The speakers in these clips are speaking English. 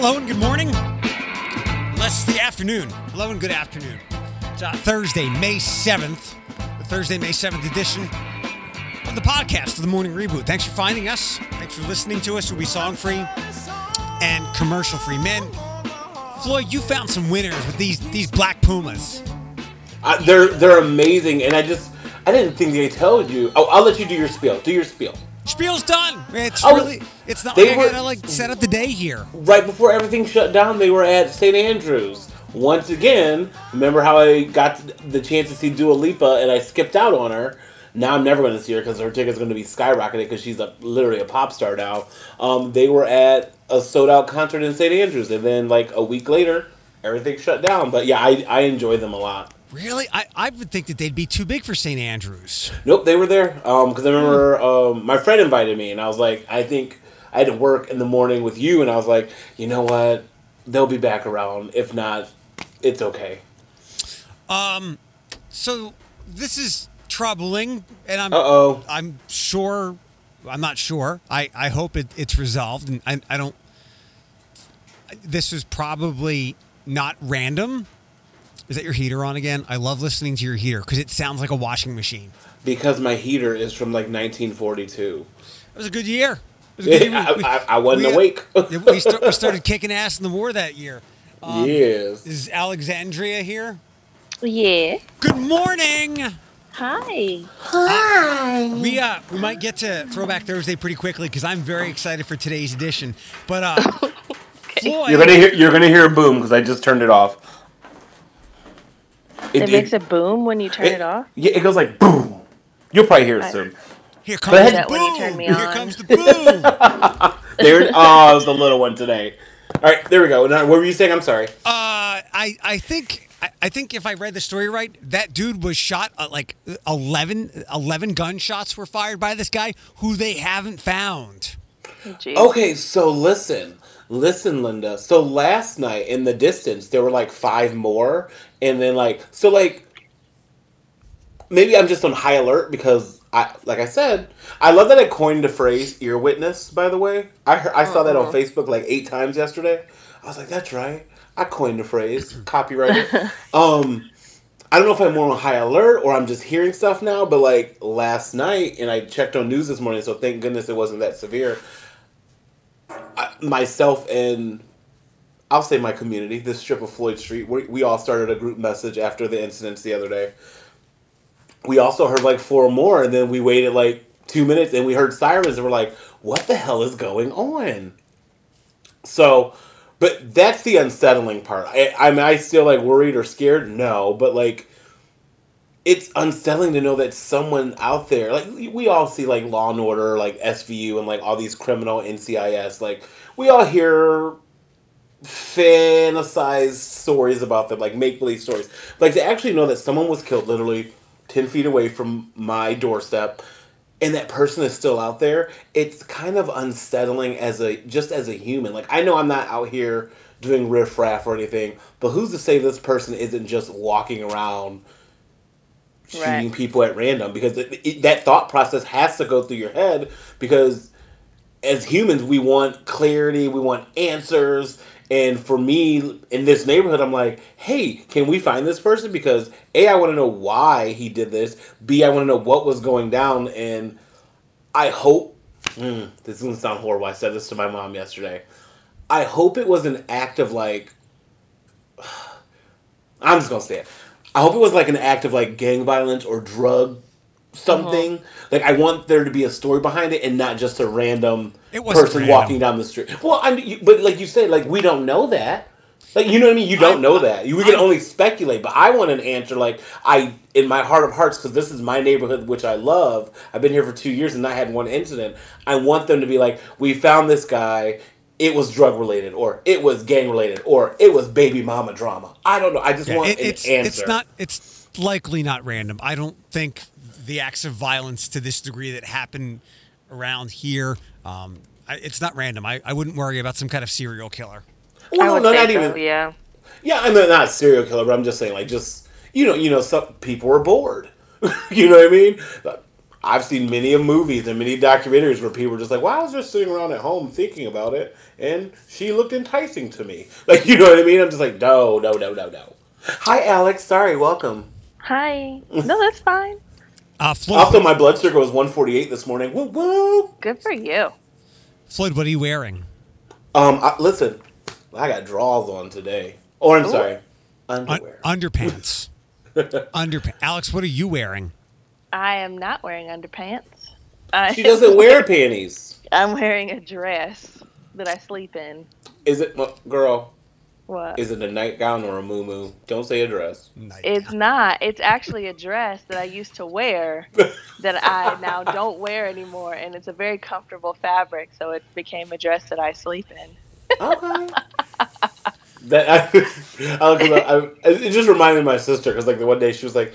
hello and good morning. Unless the afternoon. Hello and good afternoon. It's uh, Thursday, May 7th, the Thursday, May 7th edition of the podcast of the Morning Reboot. Thanks for finding us. Thanks for listening to us. We'll be song free and commercial free. Men, Floyd, you found some winners with these these Black Pumas. Uh, they're they're amazing, and I just I didn't think they told you. Oh, I'll let you do your spiel. Do your spiel. Spiel's done. It's Oh, really it's not they like I gotta like set up the day here. Right before everything shut down, they were at St. Andrews. Once again, remember how I got the chance to see Dua Lipa and I skipped out on her? Now I'm never going to see her because her ticket's going to be skyrocketing because she's a, literally a pop star now. Um, they were at a sold out concert in St. Andrews, and then like a week later, everything shut down. But yeah, I, I enjoy them a lot. Really? I, I would think that they'd be too big for St. Andrews. Nope, they were there. Because I remember um, my friend invited me, and I was like, I think I had to work in the morning with you, and I was like, you know what? They'll be back around. If not, it's okay. Um, So this is troubling, and I'm Uh oh. I'm sure I'm not sure. I, I hope it, it's resolved, and I, I don't. This is probably not random. Is that your heater on again? I love listening to your heater because it sounds like a washing machine. Because my heater is from like 1942. It was a good year. It was a good year. I, We- I, I wasn't we- awake. We, start, we started kicking ass in the war that year. yes. Is Alexandria here? Yeah. Good morning. Hi. We uh we might get to Throwback Thursday pretty quickly because I'm very excited for today's edition. But uh, Floyd, You're gonna hear. You're gonna hear a boom because I just turned it off. It, makes a boom when you turn it, off. Yeah, it goes like boom. You'll probably hear it I- soon. here comes ahead. the That when you boom. turn me Here on. comes the boom. There. it- oh, it was the little one today. All right, there we go. Now, what were you saying? I'm sorry. Uh, I I think I, I think if I read the story right, that dude was shot uh, like 11, 11 gunshots were fired by this guy who they haven't found. Jeez. Okay, so listen, listen, Linda. So last night in the distance, there were like five more, and then like so like maybe I'm just on high alert because I like I said, I love that I coined the phrase "ear witness." By the way, I heard, I saw that on Facebook like eight times yesterday. I was like, that's right, I coined the phrase, copyrighted. um. I don't know if I'm more on high alert or I'm just hearing stuff now, but like last night, and I checked on news this morning, so thank goodness it wasn't that severe I, myself and I'll say my community, this strip of Floyd Street, we, we all started a group message after the incidents the other day. We also heard like four more, and then we waited like two minutes and we heard sirens, and we're like, what the hell is going on? So, but that's the unsettling part. I, I mean, I still like worried or scared? No, but like, it's unsettling to know that someone out there, like we all see like Law and Order, like SVU, and like all these criminal NCIS, like we all hear fantasized stories about them, like make believe stories. Like to actually know that someone was killed literally ten feet away from my doorstep, and that person is still out there. It's kind of unsettling as a just as a human. Like I know I'm not out here doing riffraff or anything, but who's to say this person isn't just walking around? Shooting Right. people at random because it, it, that thought process has to go through your head because as humans we want clarity we want answers. And for me in this neighborhood i'm like hey can we find this person? Because a i want to know why he did this. B i want to know what was going down. And i hope mm, this is going to sound horrible. I said this to my mom yesterday. I hope it was an act of like i'm just going to say it i hope it was like an act of like gang violence or drug something. Uh-huh. like i want there to be a story behind it and not just a random person random. walking down the street. Well i mean but like you said like we don't know that. Like you know what i mean? You don't I'm- know that. You we can I'm- only speculate but i want an answer like i in my heart of hearts because this is my neighborhood which i love. I've been here for two years and not had one incident. I want them to be like we found this guy it was drug related or it was gang related or it was baby mama drama i don't know i just Yeah, want it- an it's answer it's not it's likely not random. I don't think the acts of violence to this degree that happen around here, um, I, it's not random. I, I wouldn't worry about some kind of serial killer. well, no, would no, say not so, even yeah. Yeah, I'm not, not a serial killer, but I'm just saying, like, just you know, you know, some people are bored. you know what I mean? I've seen many of movies and many documentaries where people are just like, "Well, I was just sitting around at home thinking about it, and she looked enticing to me." Like, you know what I mean? I'm just like, no, no, no, no, no. Hi, Alex. Sorry, welcome. Hi. No, that's fine. Uh, Floyd, Also, my blood sugar was 148 this morning. Woo woo. Good for you. Floyd, what are you wearing? Um, I, listen, I got drawers on today. Or I'm Ooh. sorry, Un- underwear. underpants. Underpants. Alex, what are you wearing? I am not wearing underpants. I she doesn't wear panties. I'm wearing a dress that I sleep in. Is it, girl? What? Is it a nightgown or a moo Don't say a dress. It's not. It's actually a dress that I used to wear that I now don't wear anymore, and it's a very comfortable fabric, so it became a dress that I sleep in. Okay. that I, I, I, it just reminded my sister because like the one day she was like,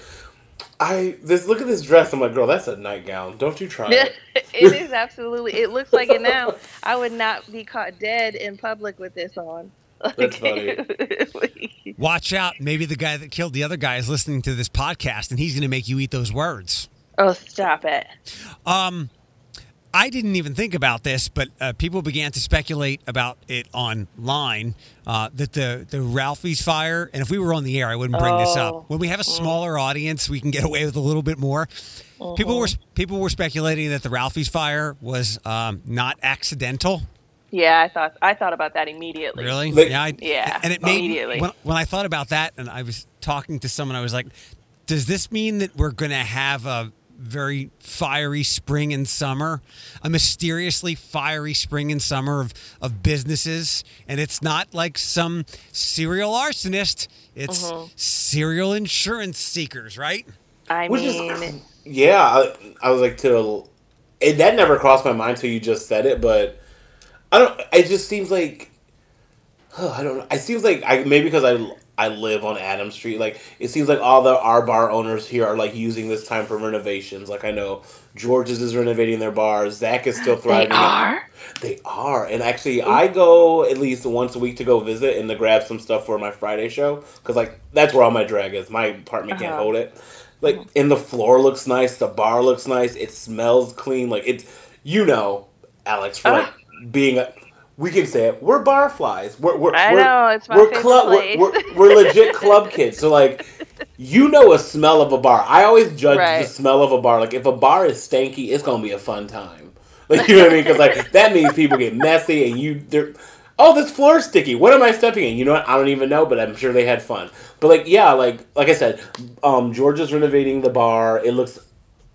"I this look at this dress." I'm like, "Girl, that's a nightgown. Don't you try it." it is absolutely. It looks like it now. I would not be caught dead in public with this on. That's funny. Watch out. Maybe the guy that killed the other guy is listening to this podcast and he's going to make you eat those words. oh, stop it. Um, I didn't even think about this, but uh, people began to speculate about it online uh, that the the Ralphie's fire. And if we were on the air, I wouldn't bring this Oh. up. When we have a smaller audience, we can get away with a little bit more. People were people were speculating that the Ralphie's fire was um, not accidental. Yeah, I thought I thought about that immediately. Really? Like- yeah. I, Yeah, And it made immediately. when, when I thought about that, and I was talking to someone, I was like, "Does this mean that we're going to have a very fiery spring and summer, a mysteriously fiery spring and summer of of businesses, and it's not like some serial arsonist; it's Mm-hmm. serial insurance seekers, right?" I Which mean, is, yeah, I, I was like, to, it, that never crossed my mind till you just said it, but I don't, it just seems like, I don't know, it seems like, I maybe because I, I live on Adams Street, like, it seems like all the our bar owners here are, like, using this time for renovations, like, I know George's is renovating their bars, Zach is still thriving. they are. They are, and actually, I go at least once a week to go visit and to grab some stuff for my Friday show because, like, that's where all my drag is. My apartment can't Uh-huh. hold it. Like, and the floor looks nice, the bar looks nice, it smells clean. Like, it's you know, Alex, for like being a. We can say it. We're bar flies. We're, we're, I we're, know, it's my we're favorite club. place. We're, we're, we're legit club kids. So like, you know a smell of a bar. I always judge the smell of a bar. Like if a bar is stanky, it's gonna be a fun time. Like you know what I mean? Because like that means people get messy and you they're oh this floor's sticky. What am I stepping in? You know what? I don't even know, but I'm sure they had fun. But like yeah, like like I said, um, George's renovating the bar. It looks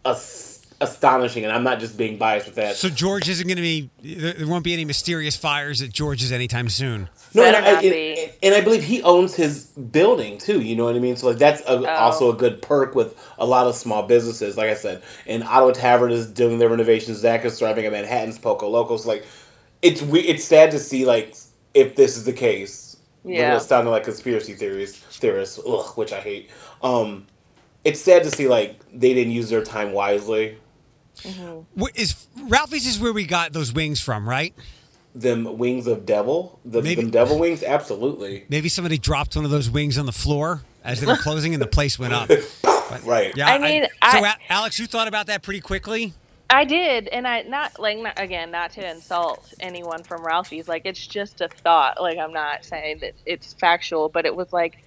as- astonishing, and I'm not just being biased with that. So George isn't going to be. There there won't be any mysterious fires at George's anytime soon. No, and I, and, and I believe he owns his building too. You know what I mean? So like that's a, also a good perk with a lot of small businesses. Like I said, and Ottawa Tavern is doing their renovations. Zach is thriving at Manhattan's Poco Locos. Like it's we, it's sad to see like if this is the case. Yeah. It's sounding like conspiracy theories theorists, ugh, which I hate. Um, it's sad to see like they didn't use their time wisely. Mm-hmm. Wh- Is Ralphie's is where we got those wings from, right? Them wings of devil, the Maybe- them devil wings, absolutely Maybe somebody dropped one of those wings on the floor as they were closing, and the place went up. right. Yeah, I mean, so I- A- Alex, you thought about that pretty quickly. I did, and I not like not, again, not to insult anyone from Ralphie's. Like it's just a thought. Like I'm not saying that it's factual, but it was like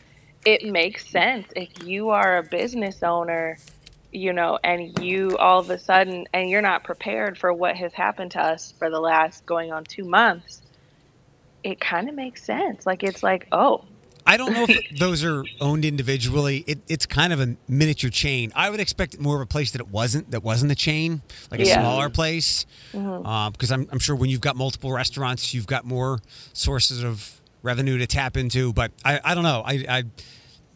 it makes sense if you are a business owner, you know, and you all of a sudden and you're not prepared for what has happened to us for the last going on two months. It kind of makes sense. Like it's like, oh, I don't know if those are owned individually. It, it's kind of a miniature chain. I would expect more of a place that it wasn't. That wasn't a chain, like a Yeah. smaller place. Mm-hmm. Uh, because I'm, I'm sure when you've got multiple restaurants, you've got more sources of revenue to tap into. But I, I don't know. I, I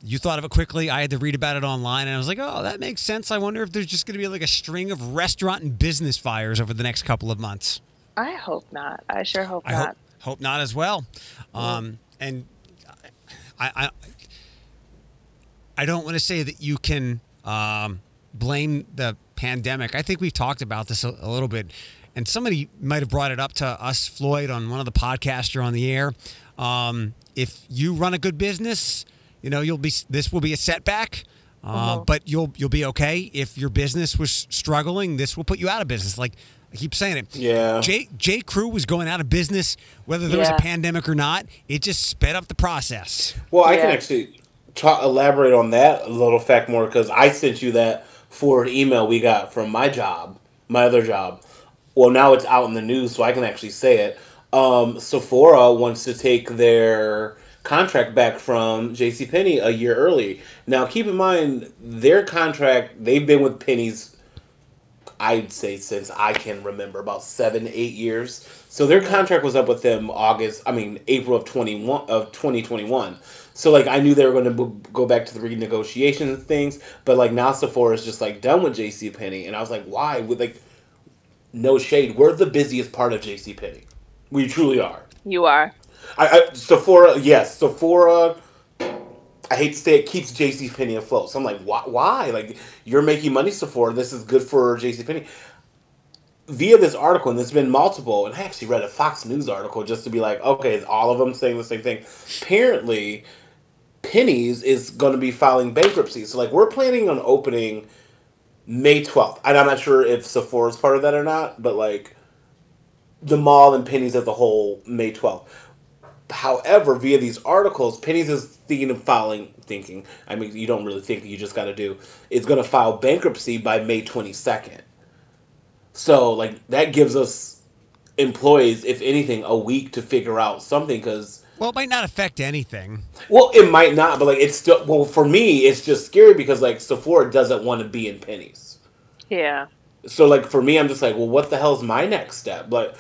you thought of it quickly. I had to read about it online, and I was like, oh, that makes sense. I wonder if there's just going to be like a string of restaurant and business fires over the next couple of months. I hope not. I sure hope I not. hope hope not as well. Um, and I, I I don't want to say that you can um, blame the pandemic. I think we've talked about this a, a little bit, and somebody might have brought it up to us, Floyd, on one of the podcasts or on the air. Um, if you run a good business, you know you'll be this will be a setback. Uh, But you'll you'll be okay if your business was struggling. This will put you out of business. Like I keep saying it. Yeah. J J Crew was going out of business whether there was a pandemic or not. It just sped up the process. Well, I can actually ta- elaborate on that a little fact more because I sent you that forward email we got from my job, my other job. Well, now it's out in the news, so I can actually say it. Um, Sephora wants to take their contract back from JCPenney a year early. Now, keep in mind, their contract, they've been with Penny's I'd say since I can remember about seven, eight years. So their contract was up with them August, I mean April of twenty one of twenty twenty one. So like I knew they were going to go back to the renegotiation and things, but like now Sephora is just like done with J.C. Penney, and I was like, why? With like no shade, we're the busiest part of J.C. Penney. We truly are. You are. I, I Sephora, yes, Sephora. I hate to say it keeps JC Penney afloat. So I'm like, why? Why? Like you're making money, Sephora. This is good for JC Penney. Via this article, and there's been multiple, and I actually read a Fox News article just to be like, okay, is all of them saying the same thing? Apparently, Penny's is going to be filing bankruptcy. So like, we're planning on opening May 12th, and I'm not sure if Sephora's part of that or not, but like, the mall and Penny's as a whole, May 12th. However, via these articles, Penny's is thinking of filing, thinking, I mean, you don't really think, you just got to do, is going to file bankruptcy by May 22nd. So, like, that gives us employees, if anything, a week to figure out something because, Well, it might not affect anything. well, it might not, but like, it's still, well, for me, it's just scary because, like, Sephora doesn't want to be in Penny's. Yeah. So like for me, I'm just like, well, what the hell's my next step? But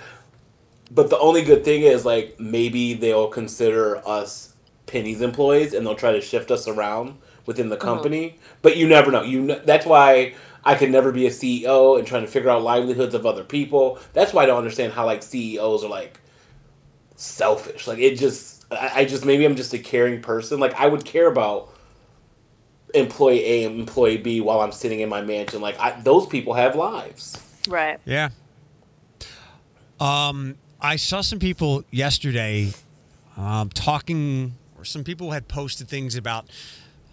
but the only good thing is like maybe they'll consider us Penny's employees and they'll try to shift us around within the company. But you never know. You kn- that's why I could never be a CEO and trying to figure out livelihoods of other people. That's why I don't understand how like CEOs are like selfish. Like it just I, I just maybe I'm just a caring person. Like I would care about employee A and employee B while I'm sitting in my mansion. Like I, those people have lives. Right. Yeah. Um, I saw some people yesterday um, talking, or some people had posted things about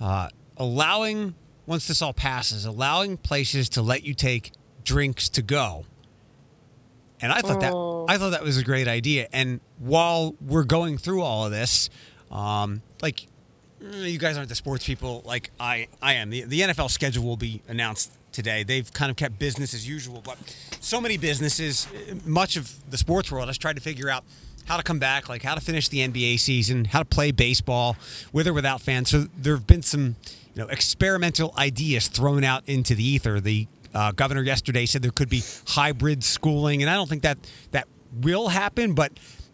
uh, allowing, once this all passes, allowing places to let you take drinks to go. And I thought that I thought that was a great idea. And while we're going through all of this, um, like you guys aren't the sports people like I, I am. The, the NFL schedule will be announced today. They've kind of kept business as usual, but so many businesses, much of the sports world has tried to figure out how to come back, like how to finish the NBA season, how to play baseball with or without fans. So there have been some, you know, experimental ideas thrown out into the ether. The uh, governor yesterday said there could be hybrid schooling, and I don't think that that will happen. But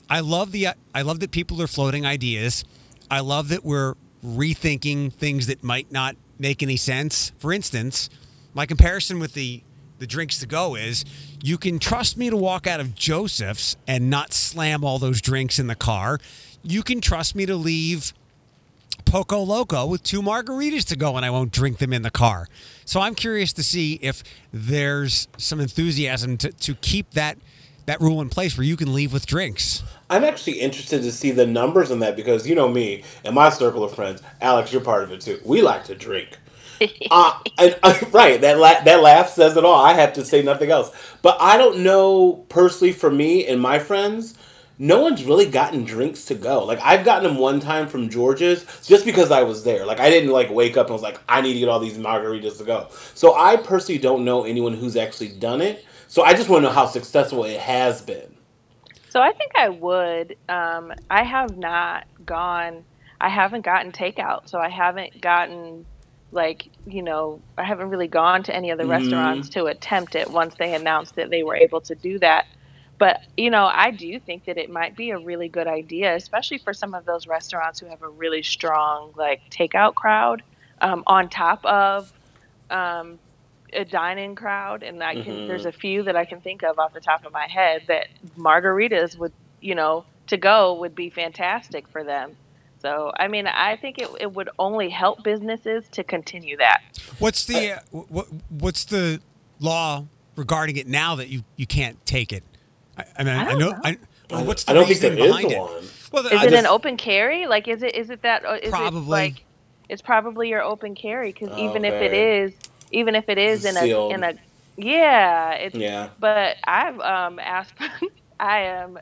I love the I love that people are floating ideas. I love that we're rethinking things that might not make any sense. For instance, my comparison with the the drinks to go is you can trust me to walk out of Joseph's and not slam all those drinks in the car. You can trust me to leave Poco Loco with two margaritas to go and I won't drink them in the car. So I'm curious to see if there's some enthusiasm to, to keep that that rule in place where you can leave with drinks. I'm actually interested to see the numbers on that because you know me and my circle of friends. Alex, you're part of it too. We like to drink. uh, and, uh, right, that la- that laugh says it all. I have to say nothing else. But I don't know personally for me and my friends. No one's really gotten drinks to go. Like I've gotten them one time from George's just because I was there. Like I didn't like wake up and was like, I need to get all these margaritas to go. So I personally don't know anyone who's actually done it. So I just want to know how successful it has been. So I think I would. Um, I have not gone. I haven't gotten takeout, so I haven't gotten like you know I haven't really gone to any of the Mhm. restaurants to attempt it once they announced that they were able to do that. But you know, I do think that it might be a really good idea, especially for some of those restaurants who have a really strong like takeout crowd um, on top of um, a dine-in crowd. And I can Mhm. there's a few that I can think of off the top of my head that margaritas would you know to go would be fantastic for them. So I mean, I think it, it would only help businesses to continue that. What's the uh, what, what's the law regarding it now that you, you can't take it? I, I mean, I, I don't know. know. I, well, what's the I don't think there is behind it? one. Well, Is I it just- an open carry? Like, is it is it that? uh, Probably. It like, it's probably your open carry because even if it is, even if it is in a in a yeah, it's Yeah. but I've um asked I am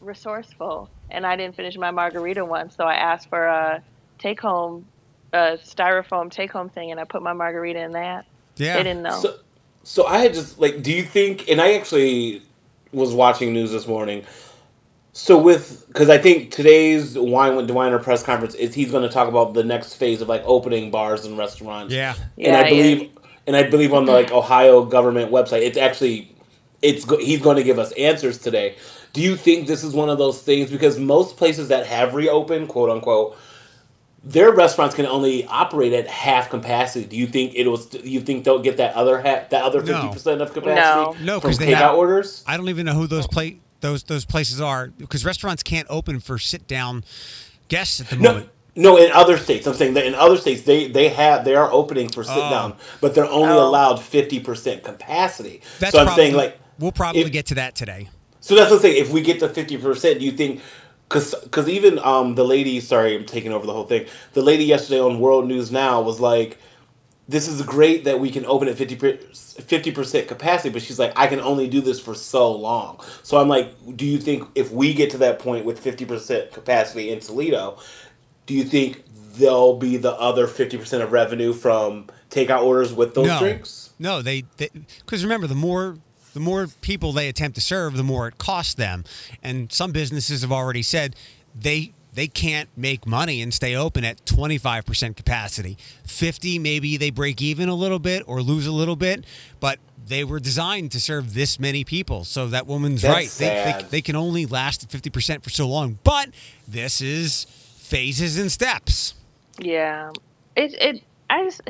resourceful and I didn't finish my margarita once, so I asked for a take home a styrofoam take home thing and I put my margarita in that. Yeah. They didn't know. So, so I had just like, do you think? And I actually was watching news this morning. So with because I think today's wine with Dwyer press conference is he's going to talk about the next phase of like opening bars and restaurants. yeah. and I Yeah, believe and I believe on the like Ohio government website, it's actually it's he's going to give us answers today. Do you think this is one of those things because most places that have reopened, quote unquote, their restaurants can only operate at half capacity. Do you think it was? You think they'll get that other half, that other No. fifty percent of capacity? No, from 'cause they takeout have- orders. I don't even know who those play those those places are because restaurants can't open for sit down guests at the No, moment. no. In other states, I'm saying that in other states they they have they are opening for sit Oh. down, but they're only Oh. allowed fifty percent capacity. That's so I'm probably, saying like we'll probably if- get to that today. So that's what I'm saying. If we get to fifty percent, do you think? Because even um the lady, sorry, I'm taking over the whole thing. The lady yesterday on World News Now was like, "This is great that we can open at 50 percent capacity," but she's like, "I can only do this for so long." So I'm like, do you think if we get to that point with fifty percent capacity in Toledo, do you think there'll be the other fifty percent of revenue from takeout orders with those no, drinks? no, they because remember the more the more people they attempt to serve, the more it costs them. And some businesses have already said they they can't make money and stay open at 25% capacity. 50 maybe they break even a little bit or lose a little bit, but they were designed to serve this many people. So that woman's That's right. They, they they can only last at 50% for so long. But this is phases and steps. Yeah. It it I just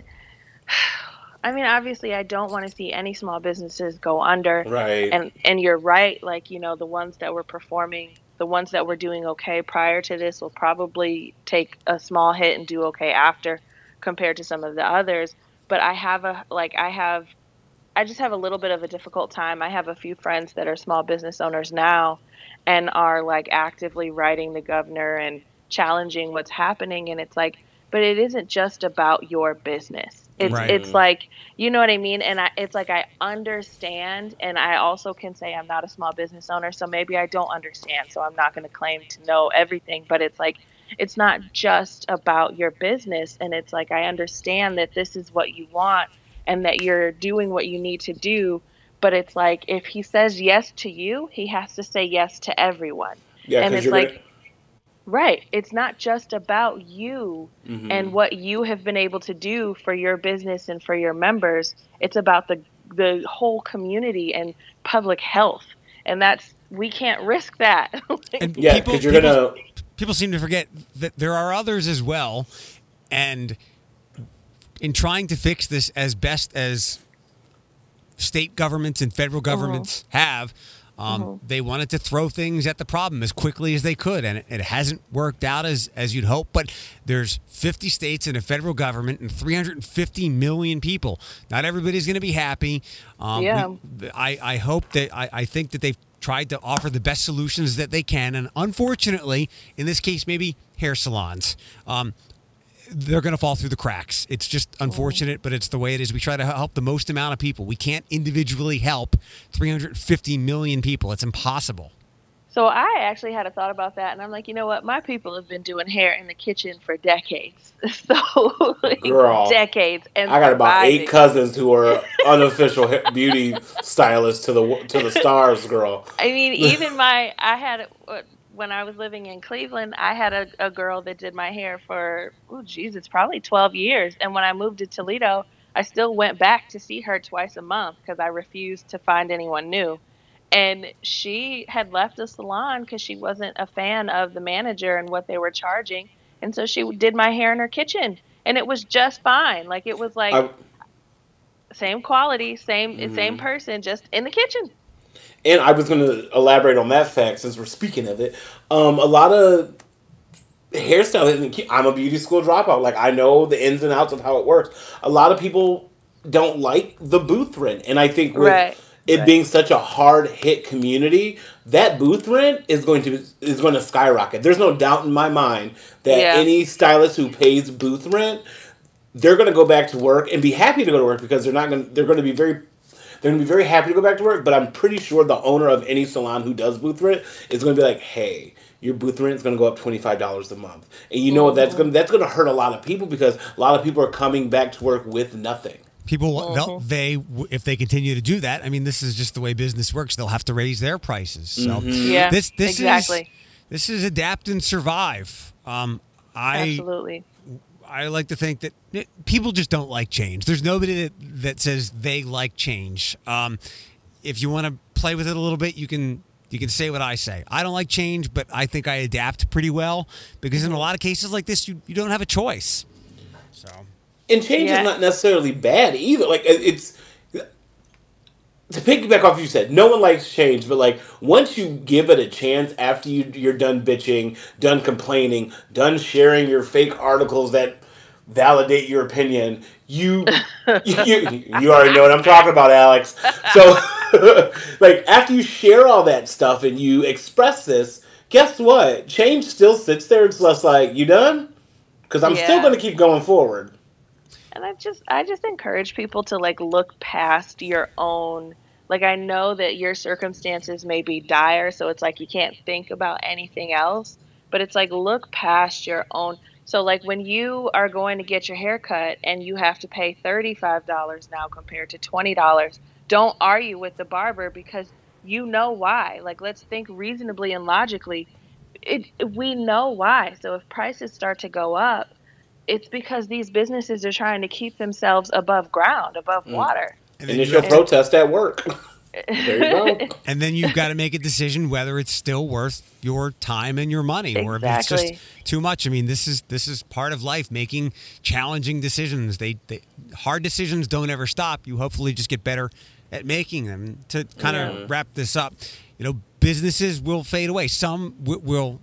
I mean, obviously I don't want to see any small businesses go under. Right. And and you're right, like, you know, the ones that were performing, the ones that were doing okay prior to this will probably take a small hit and do okay after compared to some of the others. But I have a like I have I just have a little bit of a difficult time. I have a few friends that are small business owners now and are like actively writing the governor and challenging what's happening and it's like but it isn't just about your business. It's Right. it's like you know what I mean and I it's like I understand and I also can say I'm not a small business owner so maybe I don't understand so I'm not going to claim to know everything but it's like it's not just about your business and it's like I understand that this is what you want and that you're doing what you need to do but it's like if he says yes to you he has to say yes to everyone yeah, and it's like gonna, right. It's not just about you Mhm. and what you have been able to do for your business and for your members. It's about the the whole community and public health. And that's we can't risk that. And yeah, people, because you're people- gonna. people seem to forget that there are others as well. And in trying to fix this as best as state governments and federal governments have um, they wanted to throw things at the problem as quickly as they could and it, it hasn't worked out as, as you'd hope but there's 50 states and a federal government and 350 million people. Not everybody's going to be happy. Um, Yeah. we- I, I hope that I, I think that they've tried to offer the best solutions that they can and unfortunately in this case maybe hair salons. Um, they're going to fall through the cracks. It's just unfortunate but it's the way it is. We try to help the most amount of people. We can't individually help 350 million people. It's impossible. So I actually had a thought about that, and I'm like, you know what? My people have been doing hair in the kitchen for decades. So like, Girl, decades, and I got about eight cousins who are unofficial beauty stylists to the to the stars, girl. I mean, even my I had uh, when I was living in Cleveland, I had a, a girl that did my hair for oh geez, it's probably 12 years. And when I moved to Toledo, I still went back to see her twice a month because I refused to find anyone new. And she had left the salon because she wasn't a fan of the manager and what they were charging. And so she did my hair in her kitchen, and it was just fine. Like it was like I, same quality, same same Mhm. person, just in the kitchen. And I was going to elaborate on that fact since we're speaking of it. Um, a lot of hairstylists. I'm a beauty school dropout. Like I know the ins and outs of how it works. A lot of people don't like the booth rent, and I think with Right. it Right. being such a hard hit community, that booth rent is going to is going to skyrocket. There's no doubt in my mind that Yeah. any stylist who pays booth rent, they're going to go back to work and be happy to go to work because they're not going. to They're going to be very. They're going to be very happy to go back to work, but I'm pretty sure the owner of any salon who does booth rent is going to be like, "Hey, your booth rent is going to go up twenty five dollars a month," and you know what that's going to that's going to hurt a lot of people because a lot of people are coming back to work with nothing. People, they'll, they if they continue to do that, I mean, this is just the way business works. They'll have to raise their prices. So Yeah, this this exactly. is this is adapt and survive. Um, I Absolutely. I like to think that it, people just don't like change. There's nobody that, that says they like change. Um, if you want to play with it a little bit, you can you can say what I say. I don't like change, but I think I adapt pretty well because in a lot of cases like this, you, you don't have a choice. So And change Yeah. is not necessarily bad either. Like it's to piggyback off what you said, no one likes change, but like once you give it a chance after you you're done bitching, done complaining, done sharing your fake articles that validate your opinion, you you, you, already know what I'm talking about, Alex. So like after you share all that stuff and you express this, guess what? Change still sits there. It's less like you done because I'm still going to keep going forward. and i just i just encourage people to like look past your own like i know that your circumstances may be dire so it's like you can't think about anything else but it's like look past your own so like when you are going to get your hair cut and you have to pay $35 now compared to $20 don't argue with the barber because you know why like let's think reasonably and logically it we know why so if prices start to go up it's because these businesses are trying to keep themselves above ground, above water. and then, you Initial protest at work. there you go. and then you've got to make a decision whether it's still worth your time and your money or if it's just too much. I mean, this is this is part of life, making challenging decisions. They, they hard decisions don't ever stop. You hopefully just get better at making them. To kind of wrap this up, you know, businesses will fade away. Some w- will.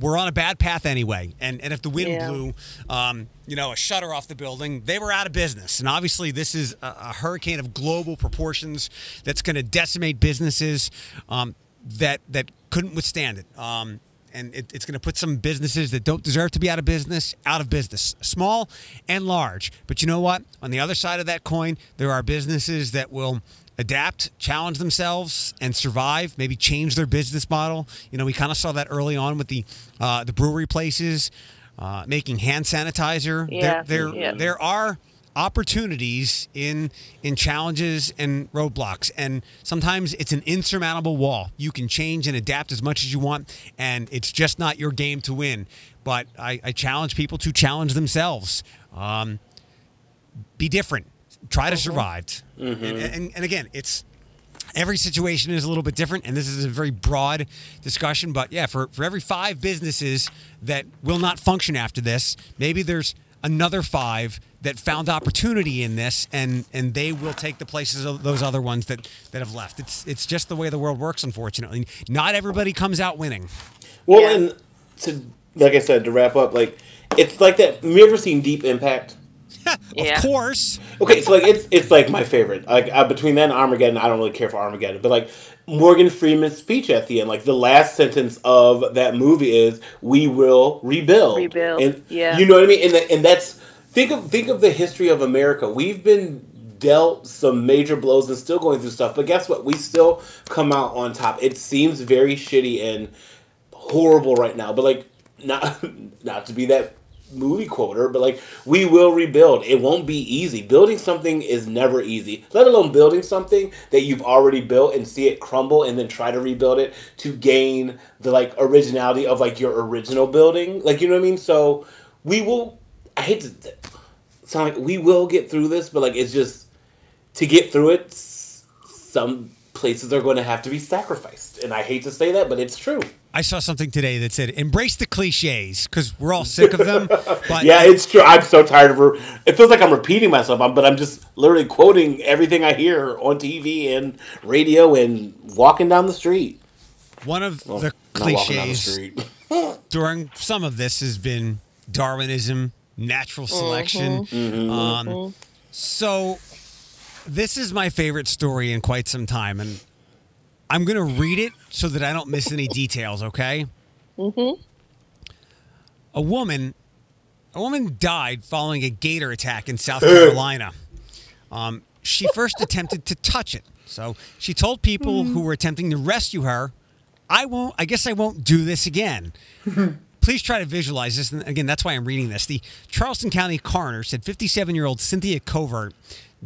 We're on a bad path anyway, and and if the wind Yeah. blew, um, you know, a shutter off the building, they were out of business. And obviously, this is a, a hurricane of global proportions that's going to decimate businesses um, that that couldn't withstand it. Um, and it, it's going to put some businesses that don't deserve to be out of business out of business, small and large. But you know what? On the other side of that coin, there are businesses that will adapt, challenge themselves, and survive. Maybe change their business model. You know, we kind of saw that early on with the uh, the brewery places uh, making hand sanitizer. Yeah, there, there, yeah. there are opportunities in in challenges and roadblocks and sometimes it's an insurmountable wall you can change and adapt as much as you want and it's just not your game to win but i, I challenge people to challenge themselves um, be different try to survive Mm-hmm. and, and, and again it's every situation is a little bit different and this is a very broad discussion but yeah for, for every five businesses that will not function after this maybe there's another five that found opportunity in this and and they will take the places of those other ones that that have left it's it's just the way the world works unfortunately not everybody comes out winning Well, Yeah. and to like I said to wrap up, like it's like that. Have you ever seen Deep Impact? Yeah. of course Okay, so like it's it's like my favorite. Like uh, between that and Armageddon, I don't really care for Armageddon, but like Morgan Freeman's speech at the end, like the last sentence of that movie is "We will rebuild." Rebuild, and yeah. you know what I mean. And the, and that's think of think of the history of America. We've been dealt some major blows and still going through stuff, but guess what? We still come out on top. It seems very shitty and horrible right now, but like not not to be that movie quoter, but like we will rebuild. It won't be easy. Building something is never easy. Let alone building something that you've already built and see it crumble and then try to rebuild it to gain the like originality of like your original building. Like you know what I mean? So we will I hate to sound like we will get through this, but like it's just to get through it some places are going to have to be sacrificed. And I hate to say that, but it's true. I saw something today that said embrace the cliches because we're all sick of them but Yeah, it's true. I'm so tired of. Re- it feels like I'm repeating myself, but I'm just literally quoting everything I hear on TV and radio and walking down the street. one of Well, the not walking down the cliches street. during some of this has been Darwinism, natural selection. Um, so This is my favorite story in quite some time, and I'm going to read it so that I don't miss any details. Okay. Mm-hmm. A woman, a woman died following a gator attack in South Carolina. Um, she first attempted to touch it, so she told people who were attempting to rescue her, "I won't. I guess I won't do this again." Please try to visualize this. And again, that's why I'm reading this. The Charleston County coroner said 57 year old Cynthia Covert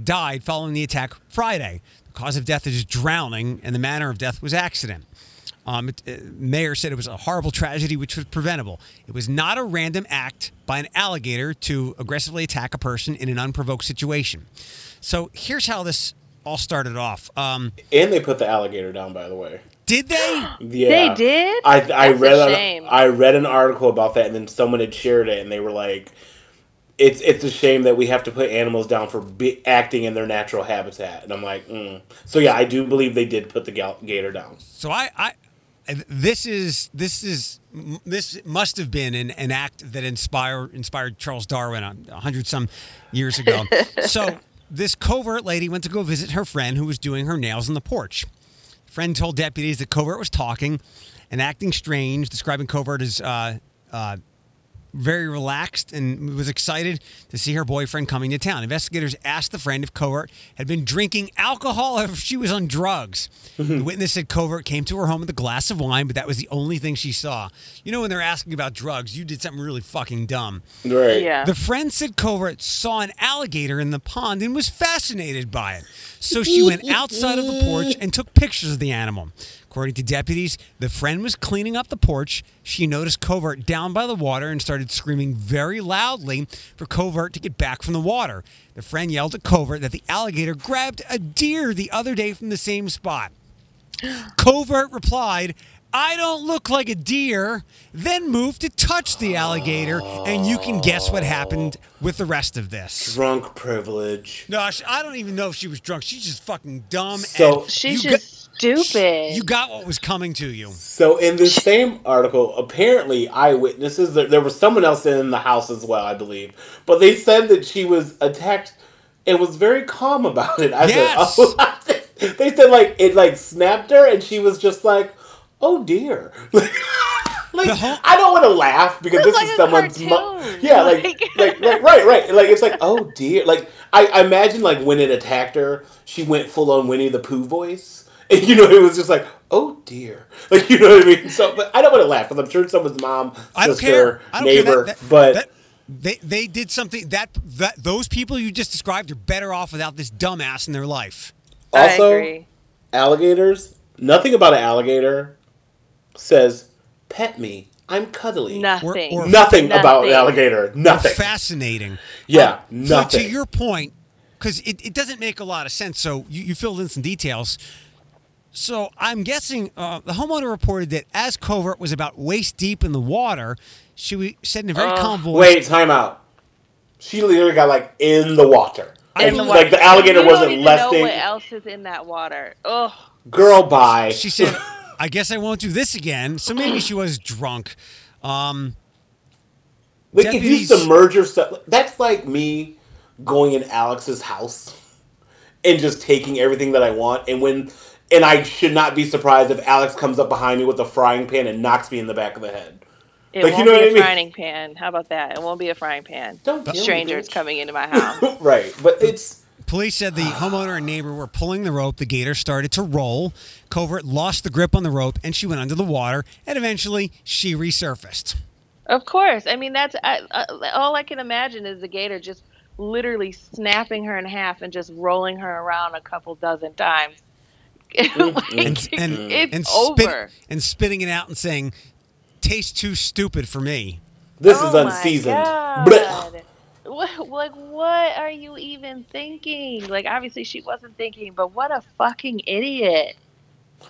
died following the attack Friday. The cause of death is drowning, and the manner of death was accident. Um, it, uh, mayor said it was a horrible tragedy which was preventable. It was not a random act by an alligator to aggressively attack a person in an unprovoked situation. So here's how this all started off. Um, And they put the alligator down, by the way. did they? Yeah, They did? I I That's read an, shame. I read an article about that, and then someone had shared it, and they were like, "It's it's a shame that we have to put animals down for be, acting in their natural habitat." And I'm like, mm. "So yeah, I do believe they did put the gator down." So I, I, this is this is this must have been an, an act that inspired inspired Charles Darwin a a hundred some years ago. so this covert lady went to go visit her friend who was doing her nails on the porch. Friend told deputies that Covert was talking and acting strange, describing Covert as uh, uh, very relaxed and was excited to see her boyfriend coming to town. Investigators asked the friend if Covert had been drinking alcohol or if she was on drugs. Mm-hmm. the witness said Covert came to her home with a glass of wine, but that was the only thing she saw. You know, when they're asking about drugs, you did something really fucking dumb. Right. Yeah. The friend said Covert saw an alligator in the pond and was fascinated by it. So she went outside of the porch and took pictures of the animal. According to deputies, the friend was cleaning up the porch. She noticed Covert down by the water and started screaming very loudly for Covert to get back from the water. The friend yelled at Covert that the alligator grabbed a deer the other day from the same spot. Covert replied, I don't look like a deer, then moved to touch the alligator, and you can guess what happened with the rest of this. Drunk privilege. No, I don't even know if she was drunk. She's just fucking dumb. So- and She's just got, stupid. you got what was coming to you. So in this same article, apparently eyewitnesses there, there was someone else in the house as well, I believe, but they said that she was attacked and was very calm about it. I Yes. Oh, said, oh, they said like it like snapped her, and she was just like, oh dear. Like, whole- I don't want to laugh because this like is someone's mo- yeah like, Like- like like right right like it's like oh dear like I, I imagine like when it attacked her she went full on Winnie the Pooh voice and you know it was just like oh dear like you know what I mean so but I don't want to laugh because I'm sure someone's mom I don't sister care. I don't neighbor care. That, that, but that- they they did something that that those people you just described are better off without this dumbass in their life. Also alligators nothing about an alligator says pet me I'm cuddly Nothing. or- nothing about an alligator nothing Fascinating. yeah Um, so nothing to your point, because it, it doesn't make a lot of sense. So you, you filled in some details. So I'm guessing uh, the homeowner reported that as Covert was about waist deep in the water, she w- said in a very Ugh. calm voice, Wait, time out. She literally got like in the water. In Like, the like the alligator you wasn't don't even less know than what else is in that water. Ugh. girl bye. She said, "I guess I won't do this again." So maybe she was drunk. Um, like if you deputies- submerge yourself that's like me going in Alex's house and just taking everything that I want and when and I should not be surprised if Alex comes up behind me with a frying pan and knocks me in the back of the head. It Like, you won't know be what a I mean? frying pan. How about that? It won't be a frying pan. Don't kill me, Strangers bitch. coming into my house. right, but it's Police said the homeowner and neighbor were pulling the rope. The gator started to roll. Covert lost the grip on the rope and she went under the water. And eventually, she resurfaced. Of course. I mean, that's I, uh, all I can imagine is the gator just literally snapping her in half and just rolling her around a couple dozen times. Like, And and it's and, spit- over. and spitting it out and saying, "Tastes too stupid for me." this oh is unseasoned. God. What, like, what are you even thinking? Like, obviously she wasn't thinking, but what a fucking idiot.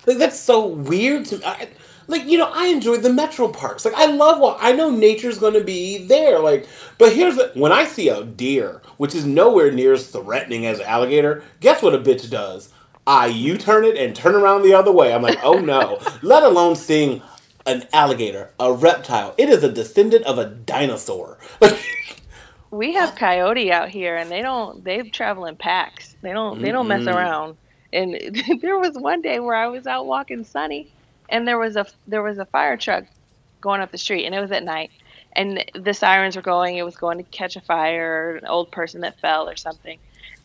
Like that's so weird to me. I, like you know, I enjoy the metro parks. Like I love what I know nature's going to be there. Like, but here's the, when I see a deer, which is nowhere near as threatening as an alligator. Guess what a bitch does? I U-turn it and turn around the other way. I'm like, oh no. Let alone seeing an alligator, a reptile. It is a descendant of a dinosaur. We have coyote out here, and they don't. They travel in packs. They don't they don't mess Mm-mm. around. And there was one day where I was out walking Sunny, and there was a there was a fire truck going up the street, and it was at night, and the sirens were going. It was going to catch a fire, an old person that fell, or something.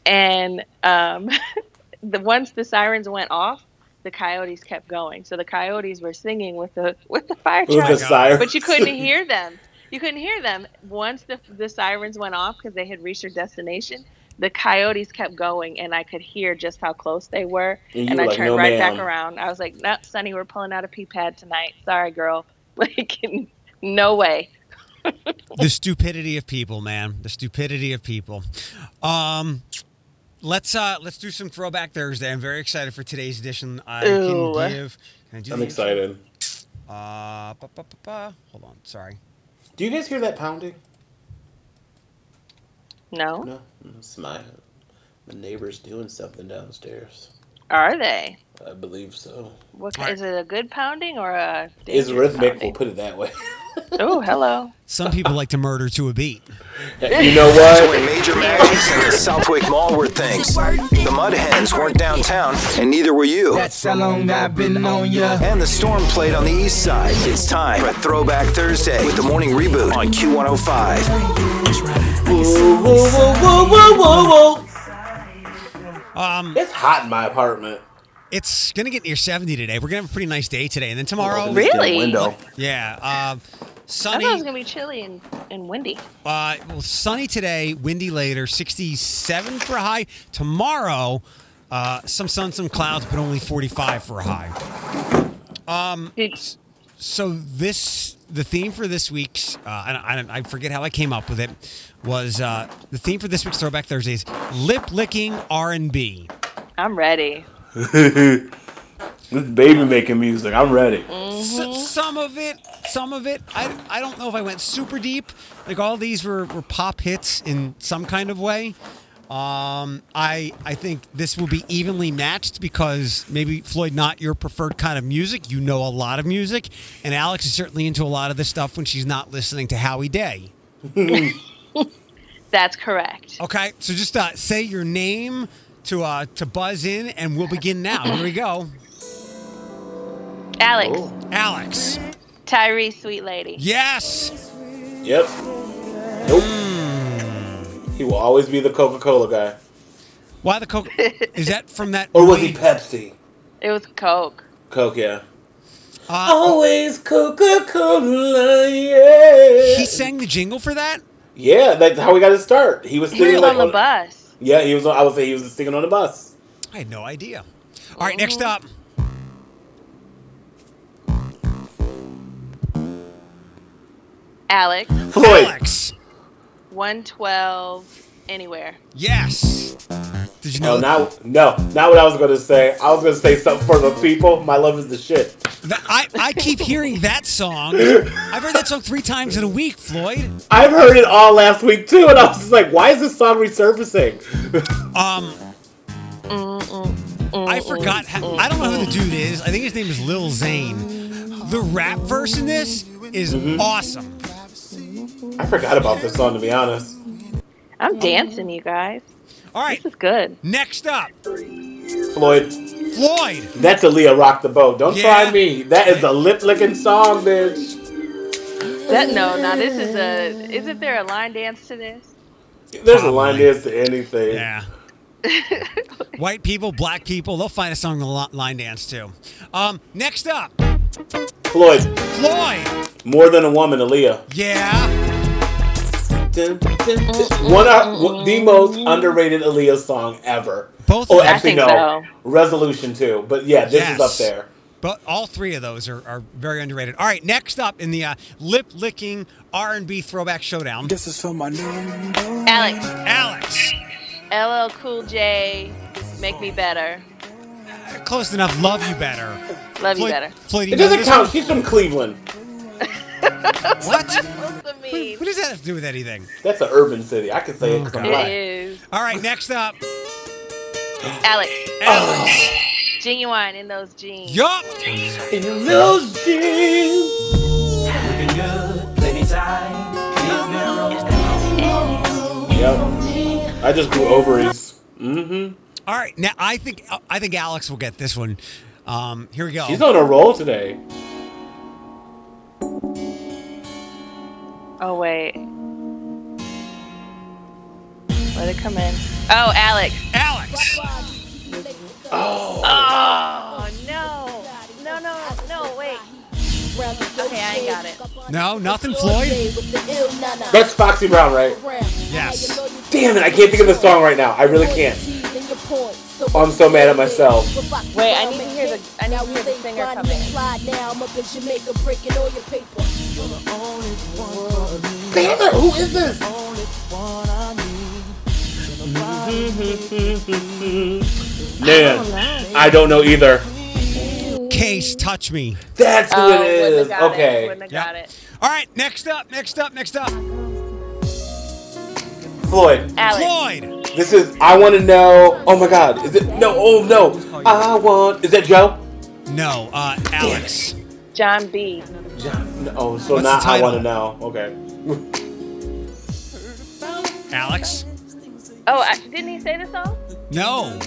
And um, the once the sirens went off, the coyotes kept going. So the coyotes were singing with the with the fire With truck the but you couldn't hear them. You couldn't hear them once the the sirens went off because they had reached their destination. The coyotes kept going, and I could hear just how close they were. And And, I like, turned "No, right ma'am." back around. I was like, "No, Sonny, we're pulling out a pee pad tonight. Sorry, girl. Like, no way." the stupidity of people, man. The stupidity of people. Um, let's uh let's do some throwback Thursday. I'm very excited for today's edition. I Ooh. can give. Can I do I'm the- excited. Uh, ba, ba, ba, ba. hold on. Sorry. Do you guys hear that pounding? No, No, it's my my neighbor's doing something downstairs. are they? I believe so. What Alright. is it? A good pounding or a? It's dangerous rhythmic. We'll put it that way. Oh, hello. Some people like to murder to a beat. you know When what? Major Magic's and the Southwyck Mall were things. The Mud Hens weren't downtown, and neither were you. That's how long I've been on ya. And the storm played on the east side. It's time for Throwback Thursday with the morning reboot on Q105. Whoa, whoa, whoa, whoa, whoa, whoa. Um, It's hot in my apartment. It's gonna get near 70 today. We're gonna have a pretty nice day today, and then tomorrow, Open Really? Window. yeah, uh, I thought it was gonna be chilly and, and windy. Uh, well, sunny today, windy later, 67 for a high. Tomorrow, uh, some sun, some clouds, but only 45 for a high. Did, So this, the theme for this week's, uh, and I, I forget how I came up with it, was uh, the theme for this week's Throwback Thursdays: lip licking R and B. I'm ready. This baby making music. I'm ready. S- some of it, some of it. I, I don't know if I went super deep. Like all these were, were pop hits in some kind of way. Um, I I think this will be evenly matched because maybe Floyd, not your preferred kind of music. You know a lot of music, and Alex is certainly into a lot of this stuff when she's not listening to Howie Day. That's correct. Okay, so just uh, say your name to uh, to buzz in, and we'll begin now. Here we go, Alex, Oh. Alex. Tyrese, sweet lady. Yes. Yep. Nope. He will always be the Coca Cola guy. Why the coke? Is that from that? Or was he? Pepsi? It was Coke. Coke, yeah. Uh, Always Coca Cola, yeah. he sang the jingle for that. Yeah, that's how we got to start. He was He singing was like on the bus. Yeah, he was. On, I would say he was singing on the bus. I had no idea. All right, next up. Alex, Floyd. Alex. 112, anywhere. Yes. Did you know? Oh, now, no, not what I was going to say. I was going to say something for the people. My love is the shit. that, I, I keep hearing that song. I've heard that song three times in a week, Floyd. I've heard it all last week too, and I was just like, why is this song resurfacing? Um, I forgot. How, I don't know who the dude is. I think his name is Lil Zane. The rap verse in this is awesome. I forgot about this song to be honest. I'm dancing, you guys. All right, This is good. next up, Floyd, Floyd. that's Aaliyah Rock the Boat. Don't Yeah. try me. That is a lip licking song, bitch. That no, now this is a. Isn't there a line dance to this? There's a line dance to anything. Yeah. White people, black people, they'll find a song to li- line dance to. Um, next up, Floyd, Floyd. more than a woman, Aaliyah. Yeah. Dun, dun, dun. One of the most underrated Aaliyah song ever. Both Oh, of them. actually think no, so. Resolution too. But yeah, this is up there. But all three of those are, are very underrated. All right, next up in the uh, lip licking R and B throwback showdown, This is for my number. Alex, Alex. LL Cool J, make me better. Close enough. Love you better. Love you better. Floyd, you It doesn't count. one? She's from Cleveland. What? Supposed to mean. What does that have to do with anything? That's an urban city. I can say it because I'm It black. is. All right, next up, Alex, Alex. genuine in those jeans. Yup. In those jeans. Yep. I just grew ovaries. Mm-hmm. All right, now I think I think Alex will get this one. Um, here we go. She's on a roll today. Oh wait. Let it come in. Oh, Alex. Alex. Oh. Oh no. No, no, no. Wait. Okay, I got it. No, nothing, Floyd. That's Foxy Brown, right? Yes. Damn it, I can't think of the song right now. I really can't. Oh, I'm so mad at myself. Wait, I need to hear the. I need to hear the singer come in. Damn it, who is this? Man, I don't know either. Case, touch me. That's who Oh, it wouldn't have is. got Okay. Yep. it. All right, next up, next up, next up. Floyd. Alex. Floyd. This is I want to know. Oh my God, is it no? Oh no, I want. Is that Joe? No, uh, Alex. John B. John, oh, so What's not I want to know. Okay. Alex. Oh, I, didn't he say the song? No,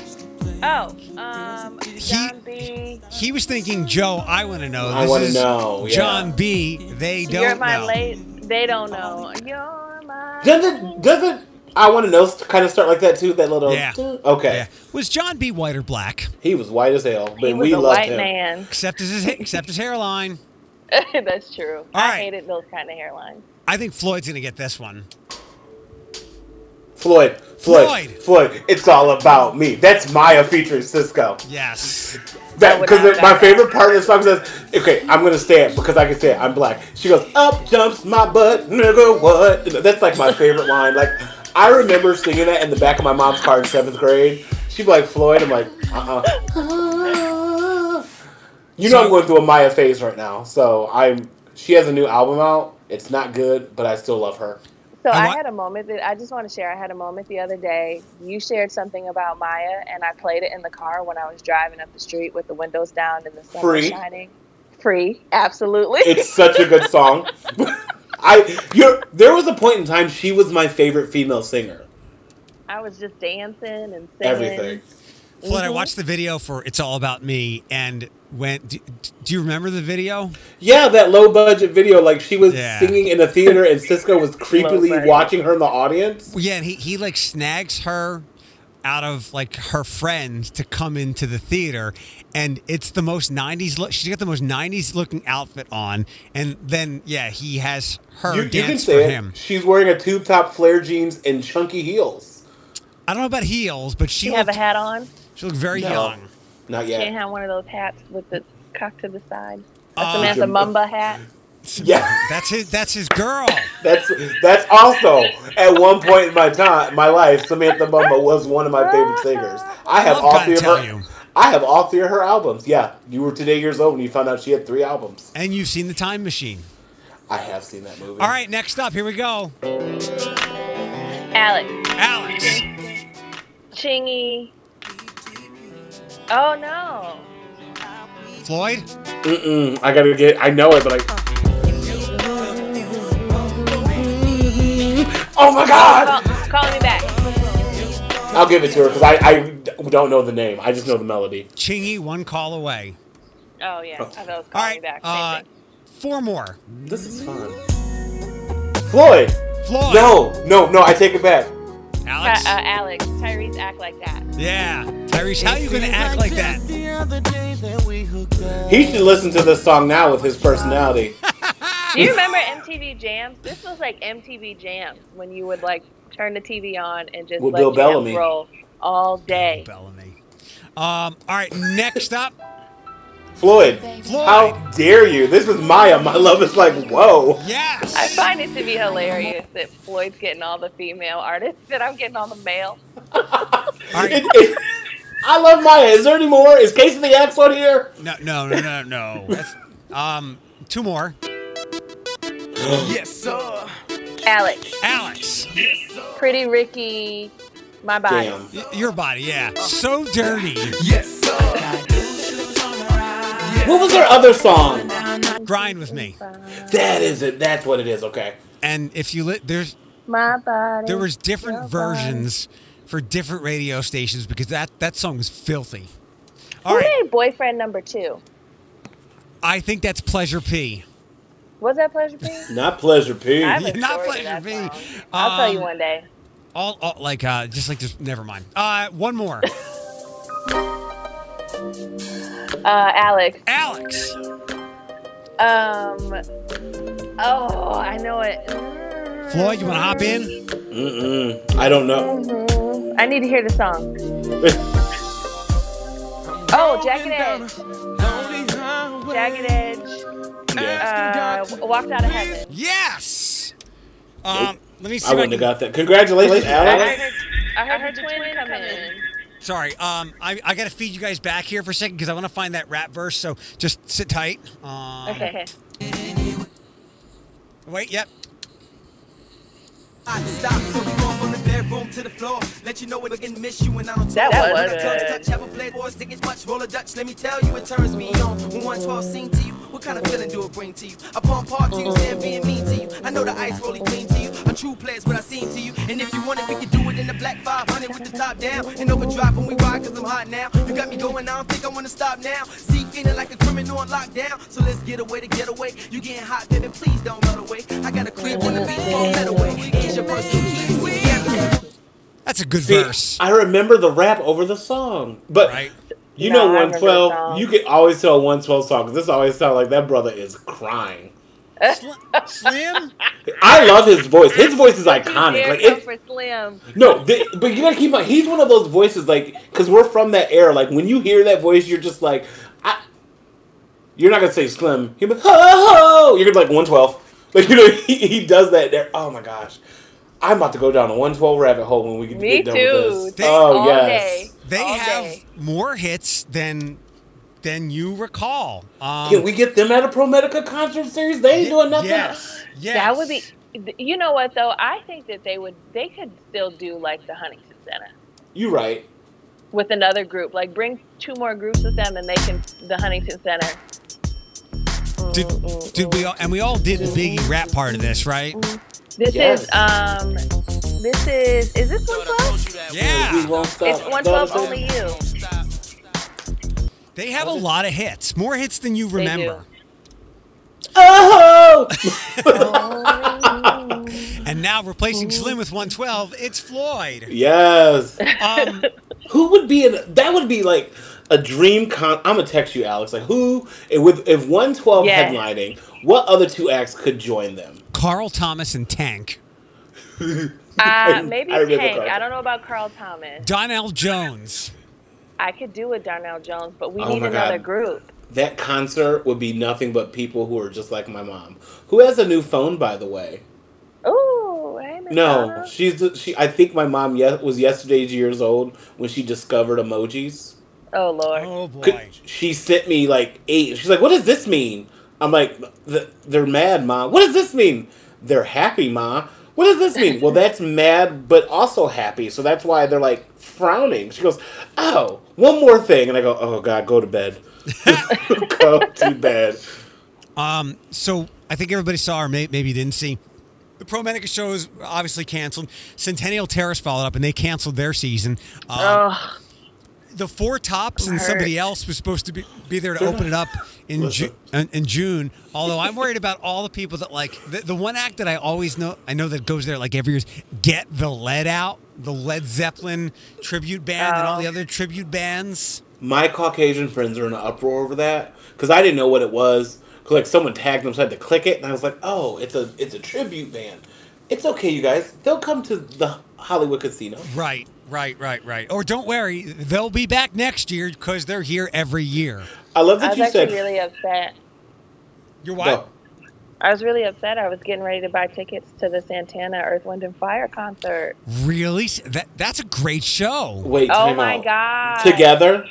Oh, um, John B. he was thinking Joe. I want to know. I wanna know, yeah. John B. They don't You're my know. late. They don't know. You're my. Doesn't doesn't I want to know kind of start like that too? That little. Yeah. Okay. Yeah. Was John B. white or black? He was white as hell, but He was we a loved white him. man. Except his except his hairline. That's true. All I right. hated those kind of hairlines. I think Floyd's gonna get this one. Floyd, Floyd, Floyd. Floyd, It's all about me. That's Mýa featuring Sisqó. Yes. That because my have favorite part of the song says, "Okay, I'm gonna say it because I can say it. I'm black." She goes, "Up jumps my butt, nigga, what?" That's like my favorite line. Like I remember singing that in the back of my mom's car in seventh grade. She'd be like, "Floyd," I'm like, "Uh, uh You know I'm going through a Mýa phase right now, so I'm. She has a new album out. It's not good, but I still love her. So I I, had a moment that I just want to share. I had a moment the other day. You shared something about Mýa, and I played it in the car when I was driving up the street with the windows down and the sun Free. shining. Free, absolutely. It's such a good song. I you there was a point in time she was my favorite female singer. I was just dancing and singing. Everything. Floyd, I Mhm. watched the video for "It's All About Me" and went. Do, do you remember the video? Yeah, that low budget video, like she was Yeah. singing in a theater and Sisqó was creepily watching her in the audience. Yeah, and he he like snags her out of like her friends to come into the theater and it's the most 90s look she's got the most 90s looking outfit on and then yeah he has her You, you can dance say for it. him She's wearing a tube top flare jeans and chunky heels. i don't know about heels but she She have a hat on. she looked very No. young Not yet. Can't have one of those hats with the cock to the side. That's a Uh, Samantha Mumba hat. Yeah. that's his that's his girl That's that's also at one point in my time, my life, Samantha Mumba was one of my favorite singers. I have I'm all three of her. you. I have all three of her albums. Yeah, you were today years old when you found out she had three albums. and you've seen the time machine I have seen that movie. all right next up here we go Alex. alex Chingy. Oh no. floyd Mm-mm, I gotta get. I know it, but I. Oh my God! Call, call me back. I'll give it to her because I, I don't know the name. I just know the melody. chingy one call away Oh yeah. I thought it was all call right me back. Same uh thing. four more This is fun. Floyd. floyd No, no, no. I take it back. alex Ty- uh, Alex, Tyrese act like that. yeah tyrese how are you gonna act like that He should listen to this song now with his personality. Do you remember MTV Jams? This was like MTV Jams when you would like turn the TV on and just With let Bill Bellamy. roll all day. Bellamy. Um, all right, next up, Floyd. Floyd. How dare you? This is Mýa. My love is like, whoa. yes. I find it to be hilarious that Floyd's getting all the female artists and I'm getting all the male. All right. It- it- I love Mýa. Is there any more? Is Casey the Axe on here? No, no, no, no, no. Um, two more. Yes, sir. Alex, Alex, Pretty Ricky, my body. Y- your body, yeah. So dirty. Yes, sir. What was her other song? Grind with me. That is it. That's what it is. Okay. And if you lit, there's My body. there was different your body. versions for different radio stations because that that song was filthy. All Who right, made boyfriend number two? I think that's Pleasure P. Was that Pleasure P? Not pleasure, P. I have a Not Pleasure that P. song. I'll tell you Um, one day. All, all like uh, just like just never mind. Uh, one more, Uh, Alex. Alex. Um. Oh, I know it. Floyd, you want to hop in? Mm-mm. I don't know. Mm-hmm. I need to hear the song. Oh, Jagged Edge. Jagged Edge. Yeah. Uh, walked out of heaven. Yes. Um, let me see. I wouldn't have can- got that. Congratulations, I Alex. heard, I heard, her twin come in. Sorry. Um, I, I got to feed you guys back here for a second because I want to find that rap verse. So just sit tight. Um, Okay. Wait. Yep. Going bedroom to the floor. Let you know we're gonna miss you and I don't That was When it comes good. touch, have a play boys, think it's much. Roll a Dutch, let me tell you, it turns me on. When 112 sing to you, what kind of feeling do it bring to you? I pump hard to you, saying being mean to you. I know the ice rolling clean to you. A true player's what I seen to you. And if you want it, we can do it in the black 500 with the top down. And overdrive when we ride, cause I'm hot now. You got me going, I don't think I wanna stop now. See, feeling like a criminal on lockdown. So let's get away to get away. You getting hot, baby, please don't run away. I got a crib on the beach, phone that away. It's your personal keys. Yeah. That's a good See, verse. I remember the rap over the song, but Right. you No, know, I remember the 112. You can always tell 112 song because this always sounds like that brother is crying. Slim. I love his voice. His voice is iconic. Like go it, for Slim. no, they, but you gotta keep on. he's one of those voices like because we're from that era. Like when you hear that voice, you're just like, I, you're not gonna say Slim. You're like, ho ho. You're gonna be like 112. Like you know, he, he does that there. Oh my gosh. I'm about to go down a 112 rabbit hole when we get, Me get done too. with this. They- oh All yes. day. They All have day. more hits than than you recall. Um, Can we get them at a ProMedica concert series? They ain't doing nothing. Yes. Yes. That would be. You know what though? I think that they would. They could still do like the Huntington Center You right. with another group. Like bring two more groups with them, and they can the Huntington Center. Did, did we all, and we all did the Biggie rap part of this, right? This Yes. is um. This is is this one twelve? We Yeah. won't. It's one twelve only you. They have a lot of hits, more hits than you remember. Oh! And now replacing Slim with 112, it's Floyd. yes. Um, Who would be in that? Would be like a dream con. I'm gonna text you, Alex. Like who? If with if 112 Yeah. headlining, what other two acts could join them? Carl Thomas and Tank. Uh, maybe I Tank. I don't know about Carl Thomas. Donell Jones. I could do with Darnell Jones, but we Oh need another God. group. That concert would be nothing but people who are just like my mom, who has a new phone, by the way. Ooh, hey, No, she's she. I think my mom yes, was yesterday's years old when she discovered emojis. Oh Lord. Oh boy. She sent me like eight. She's like, "What does this mean?" I'm like, "They're mad, ma." What does this mean? They're happy, ma. What does this mean? well, that's mad, but also happy. So that's why they're like frowning. She goes, "Oh, one more thing," and I go, "Oh God, go to bed. go to bed." Um, so I think everybody saw, or may, maybe didn't see. The ProMedica show is obviously canceled. Centennial Terrace followed up, and they canceled their season. Um, Oh, the Four Tops and Hurt. somebody else was supposed to be, be there to open it up in, Ju- in, in June. Although I'm worried about all the people that like the, the one act that I always know I know that goes there like every year is Get the Led Out, the Led Zeppelin tribute band, and all the Oh. other tribute bands. My Caucasian friends are in an uproar over that because I didn't know what it was. 'Cause, like someone tagged them, so I had to click it, and I was like, "Oh, it's a it's a tribute band. It's okay, you guys. They'll come to the Hollywood Casino." Right, right, right, right. Or don't worry, they'll be back next year because they're here every year. I love that I was you actually said. really upset. You're Go. what? I was really upset. I was getting ready to buy tickets to the Santana Earth, Wind, and Fire concert. Really? That that's a great show. Wait, Oh my out. god! Together?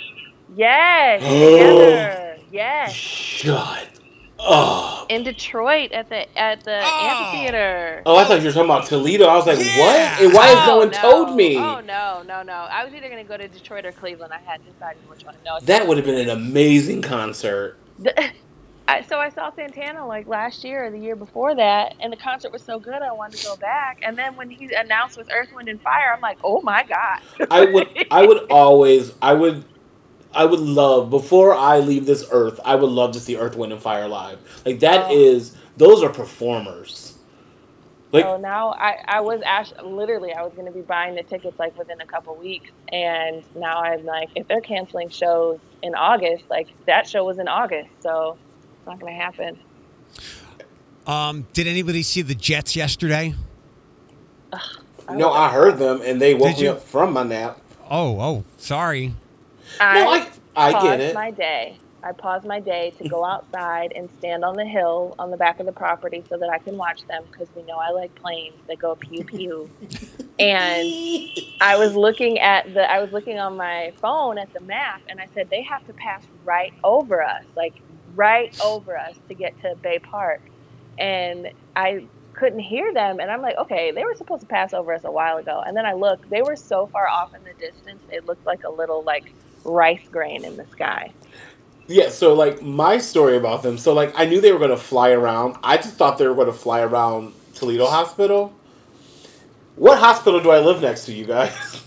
Yes, together. Yes, Shut up. in Detroit at the at the Oh. amphitheater. Oh, I thought you were talking about Toledo. I was like, Yeah. what? And why has no Oh, one told me? Oh no, no, no! I was either gonna go to Detroit or Cleveland. I hadn't decided which one. No, That would have been an amazing concert. The- I, so I saw Santana like last year or the year before that, and the concert was so good I wanted to go back. And then when he announced with Earth, Wind, and Fire, I'm like, oh my god! I would I would always I would I would love before I leave this earth, I would love to see Earth, Wind and Fire live. Like that Oh. is those are performers. Like so now I, I was actually literally I was going to be buying the tickets like within a couple weeks, and now I'm like, if they're canceling shows in August, like that show was in August, so it's not going to happen. Um, did anybody see the Jets yesterday? no, I heard them and they woke me up from my nap. Oh, oh, sorry. No, I I paused get it. my day. I pause my day to go outside and stand on the hill on the back of the property so that I can watch them because we know I like planes that go pew pew. and I was looking at the I was looking on my phone at the map and I said they have to pass right over us, like right over us to get to Bay Park. And I couldn't hear them and I'm like, okay, they were supposed to pass over us a while ago. And then I looked, they were so far off in the distance, it looked like a little like rice grain in the sky. Yeah, so like my story about them. So like I knew they were going to fly around. I just thought they were going to fly around Toledo Hospital. What hospital do I live next to, you guys?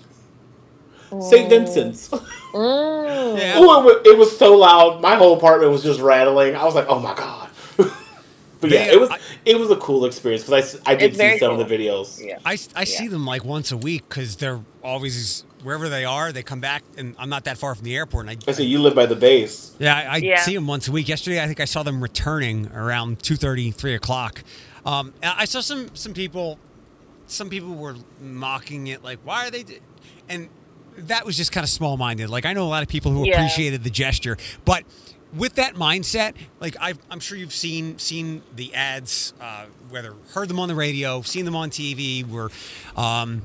St. Vincent's. Mm. Yeah. Ooh, it, it was so loud. My whole apartment was just rattling. I was like, "Oh my god!" but yeah, They- it was I- it was a cool experience because I, I did see very some of the videos. Yeah. I, I see them like once a week because they're always wherever they are. They come back, and I'm not that far from the airport. And I, I said you live by the base. yeah, I, I Yeah. see them once a week. Yesterday, I think I saw them returning around 2:30, 3 o'clock. Um, I saw some some people, some people were mocking it, like, "Why are they?" d-" And that was just kind of small minded. Like I know a lot of people who Yeah. appreciated the gesture, but with that mindset, like i I'm sure you've seen seen the ads, uh, whether heard them on the radio, seen them on TV, where um,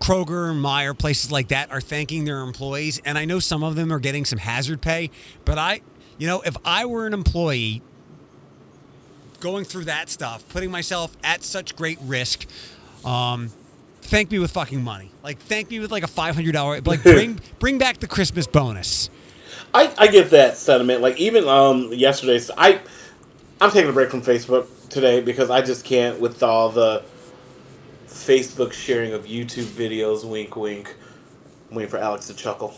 Kroger, Meijer, places like that are thanking their employees, and I know some of them are getting some hazard pay. But I, you know, if I were an employee going through that stuff, putting myself at such great risk, um, thank me with fucking money. Like thank me with like a five hundred dollar. Like bring bring back the Christmas bonus. I, I get that sentiment. Like even um yesterday, I I'm taking a break from Facebook today because I just can't with all the Facebook sharing of YouTube videos. Wink, wink. I'm waiting for Alex to chuckle.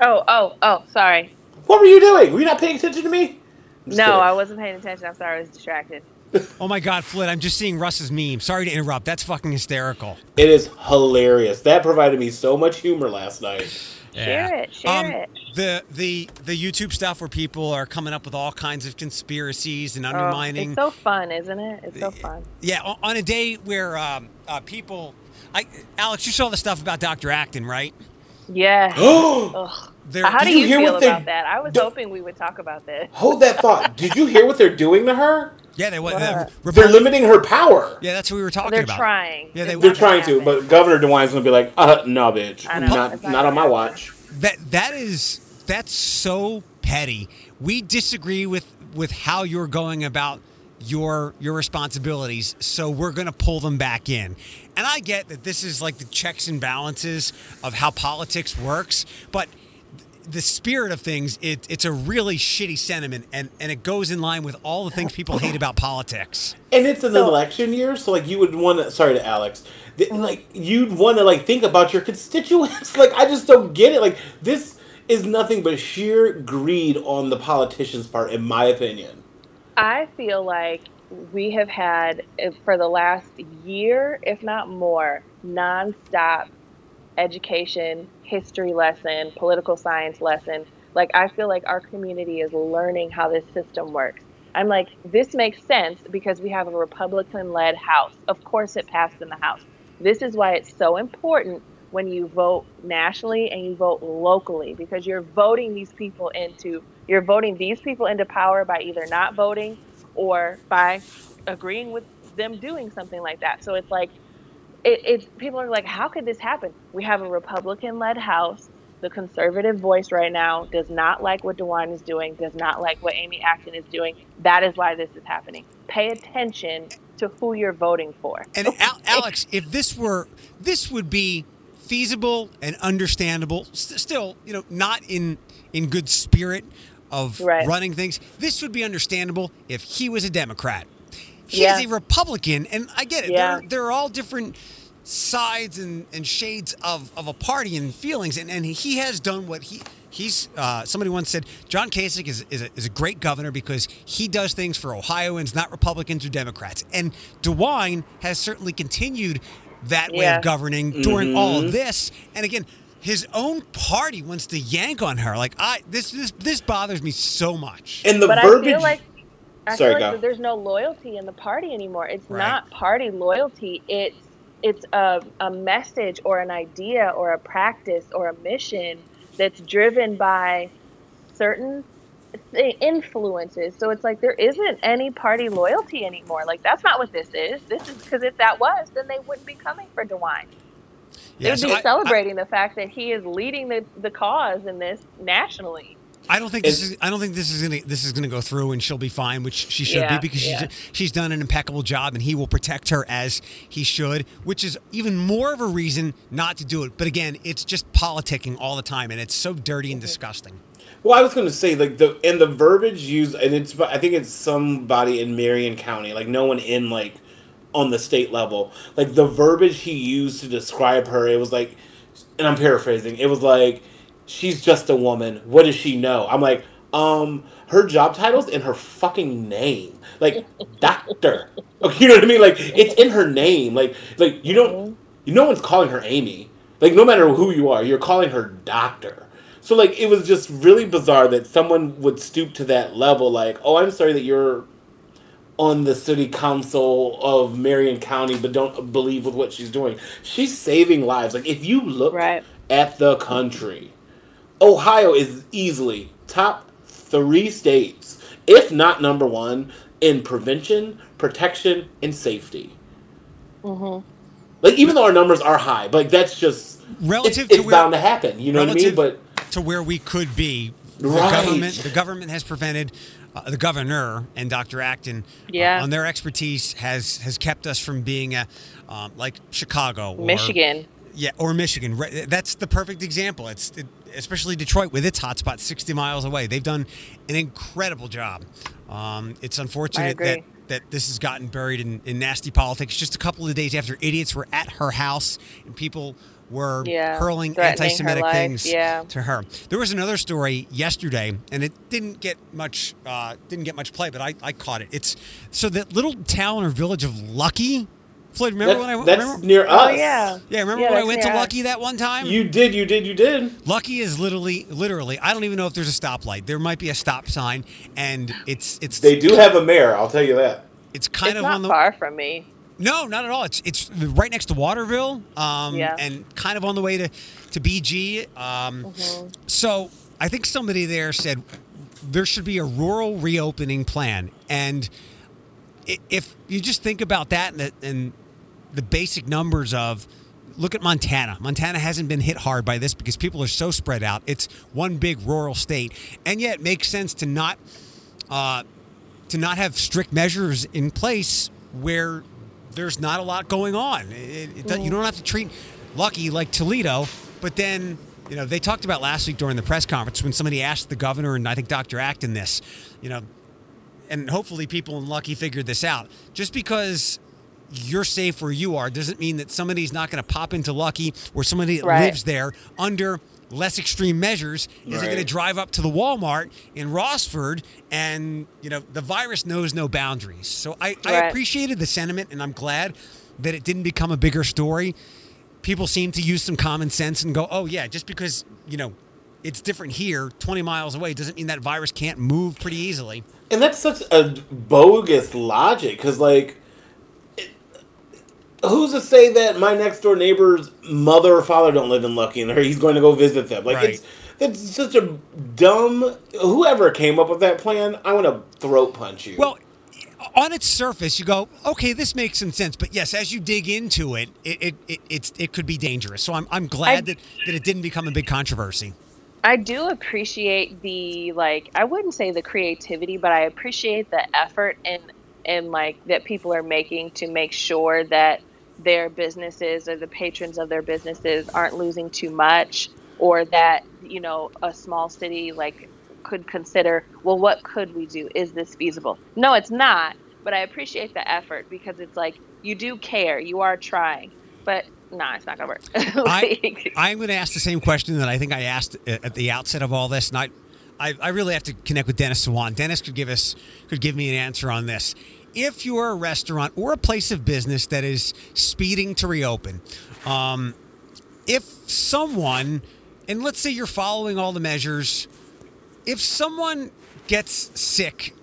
Oh, oh, oh, sorry. What were you doing? Were you not paying attention to me? No, kidding. I wasn't paying attention. I'm sorry, I was distracted. Oh my God, Flit! I'm just seeing Russ's meme. Sorry to interrupt. That's fucking hysterical. It is hilarious. That provided me so much humor last night. Share it, share Um, it. The the the YouTube stuff where people are coming up with all kinds of conspiracies and Oh, undermining. it's so fun, isn't it? It's so fun. Yeah, on, on a day where um, uh, people, I, Alex, you saw the stuff about Dr. Acton, right? Yeah. Hold Ugh. There, How do you you, hear feel what about that? I was do- hoping we would talk about this. Hold that thought. Did you hear what they're doing to her? Yeah, they, What? uh, They're limiting her power. Yeah, that's what we were talking They're about. trying. Yeah, they, they're trying to, happen. but Governor DeWine's gonna be like, uh, no, bitch, I know. not not, not on my watch. That that is that's so petty. We disagree with with how you're going about your your responsibilities, so we're going to pull them back in. And I get that this is like the checks and balances of how politics works, but the spirit of things, it, it's a really shitty sentiment, and, and it goes in line with all the things people hate about politics. And it's an So- election year, so like you would want to. Sorry to Alex. Th- Like you'd want to like think about your constituents. Like I just don't get it. Like this is nothing but sheer greed on the politicians' part, in my opinion. I feel like we have had for the last year, if not more, nonstop education, history lesson, political science lesson. Like I feel like our community is learning how this system works. I'm like, this makes sense because we have a Republican led House. Of course it passed in the House. This is why it's so important when you vote nationally and you vote locally because you're voting these people into you're voting these people into power by either not voting or by agreeing with them doing something like that. So it's like it, it's people are like, how could this happen? We have a Republican-led House. The conservative voice right now does not like what DeWine is doing, does not like what Amy Acton is doing. That is why this is happening. Pay attention to who you're voting for. And Al- Alex, if this were, this would be feasible and understandable. S- still, you know, not in in good spirit, of Right. running things. This would be understandable if he was a Democrat. He's Yeah. a Republican, and I get it. Yeah. They're all different sides and, and shades of, of a party and feelings, and, and he has done what he he's. Uh, somebody once said John Kasich is is a, is a great governor because he does things for Ohioans, not Republicans or Democrats. And DeWine has certainly continued that way of governing during all of this. And again. His own party wants to yank on her. Like I, this, this, this bothers me so much. And the but verbiage. I feel like I Sorry, feel like go. there's no loyalty in the party anymore. It's Right. not party loyalty. It's it's a, a message or an idea or a practice or a mission that's driven by certain th- influences. So it's like there isn't any party loyalty anymore. Like that's not what this is. This is because if that was, then they wouldn't be coming for DeWine. They'd so be I- I- celebrating the fact that he is leading the, the cause in this nationally. I don't think this is. I don't think this is gonna. This is gonna go through, and she'll be fine, which she should Yeah, be because yeah. she's she's done an impeccable job, and he will protect her as he should. Which is even more of a reason not to do it. But again, it's just politicking all the time, and it's so dirty and mm-hmm. disgusting. Well, I was going to say like the and the verbiage used, and it's I think it's somebody in Marion County, like no one in like on the state level. Like the verbiage he used to describe her, it was like, and I'm paraphrasing. It was like, she's just a woman. What does she know? I'm like, um, her job title's in her fucking name, like doctor. Okay, you know what I mean? Like it's in her name. Like like you don't, no one's calling her Amy. Like no matter who you are, you're calling her doctor. So like it was just really bizarre that someone would stoop to that level. Like, oh, I'm sorry that you're on the city council of Marion County, but don't believe with what she's doing. She's saving lives. Like if you look Right. at the country, Ohio is easily top three states, if not number one, in prevention, protection, and safety. Mm-hmm. Like even though our numbers are high, but like that's just Relative it's, to it's where- bound to happen. You know what I mean? But to where we could be, the Right. government the government has prevented. Uh, the governor and Dr. Acton, uh, on their expertise, has has kept us from being a um, like Chicago, or, Michigan. Yeah, or Michigan. That's the perfect example. It's it, especially Detroit with its hotspot 60 miles away. They've done an incredible job. Um, it's unfortunate that that this has gotten buried in, in nasty politics. Just a couple of days after idiots were at her house and people were Yeah, hurling anti-Semitic things yeah. to her. There was another story yesterday, and it didn't get much uh, didn't get much play, but I, I caught it. It's so that little town or village of Luckey. Floyd, remember that- when I that's remember? near us. Oh yeah. Yeah, remember Yeah, when I went to near us. Luckey that one time? You did, you did, you did. Luckey is literally, literally. I don't even know if there's a stoplight. There might be a stop sign, and it's it's They do have a mayor, I'll tell you that. it's kind It's of not on the far from me. no, not at all. It's it's right next to Waterville, um, Yeah. and kind of on the way to to BG. Um, Mm-hmm. So I think somebody there said there should be a rural reopening plan, and if you just think about that and the, and the basic numbers of look at Montana. Montana hasn't been hit hard by this because people are so spread out. It's one big rural state, and yet it makes sense to not uh, to not have strict measures in place where there's not a lot going on. It, it, You don't have to treat Luckey like Toledo, but then you know they talked about last week during the press conference when somebody asked the governor and I think Dr. Acton this, you know, and hopefully people in Luckey figured this out. Just because you're safe where you are doesn't mean that somebody's not going to pop into Luckey or somebody that Right. lives there under less extreme measures isn't going to drive up to the Walmart in Rossford and you know the virus knows no boundaries. So I, I appreciated the sentiment and I'm glad that it didn't become a bigger story. People seem to use some common sense and go, "Oh yeah, just because, you know, it's different here 20 miles away doesn't mean that virus can't move pretty easily." And that's such a bogus logic, because, like, it- who's to say that my next door neighbor's mother or father don't live in Luckey and he's going to go visit them? Like, Right. it's that's such a dumb. Whoever came up with that plan, I want to throat punch you. Well, on its surface, you go, okay, this makes some sense. But yes, as you dig into it, it it, it it's it could be dangerous. So I'm I'm glad I- that, that it didn't become a big controversy. I do appreciate the like I wouldn't say the creativity, but I appreciate the effort and and like that people are making to make sure that their businesses or the patrons of their businesses aren't losing too much or that, you know, a small city like could consider, well, what could we do? Is this feasible? No, it's not. But I appreciate the effort because it's like you do care, you are trying, but nah, it's not gonna work. I, Like- I'm going to ask the same question that I think I asked at at the outset of all this, and I, I, I really have to connect with Dennis Swan. Dennis could give us could give me an answer on this. If you're a restaurant or a place of business that is speeding to reopen, um, if someone, and let's say you're following all the measures, if someone gets sick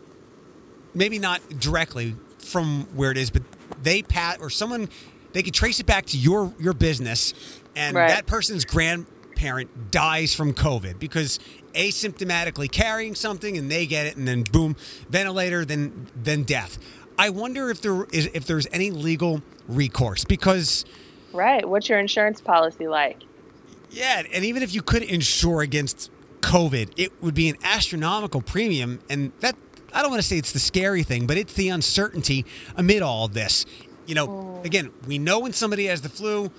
maybe not directly from where it is, but they pat or someone they could trace it back to your your business, and Right. that person's grandparent dies from COVID because asymptomatically carrying something and they get it, and then boom, ventilator, then then death. I wonder if there is if there's any legal recourse because. right. What's your insurance policy like? Yeah, and even if you could insure against COVID, it would be an astronomical premium, and that I don't want to say it's the scary thing, but it's the uncertainty amid all of this. You know, mm. again, we know when somebody has the flu,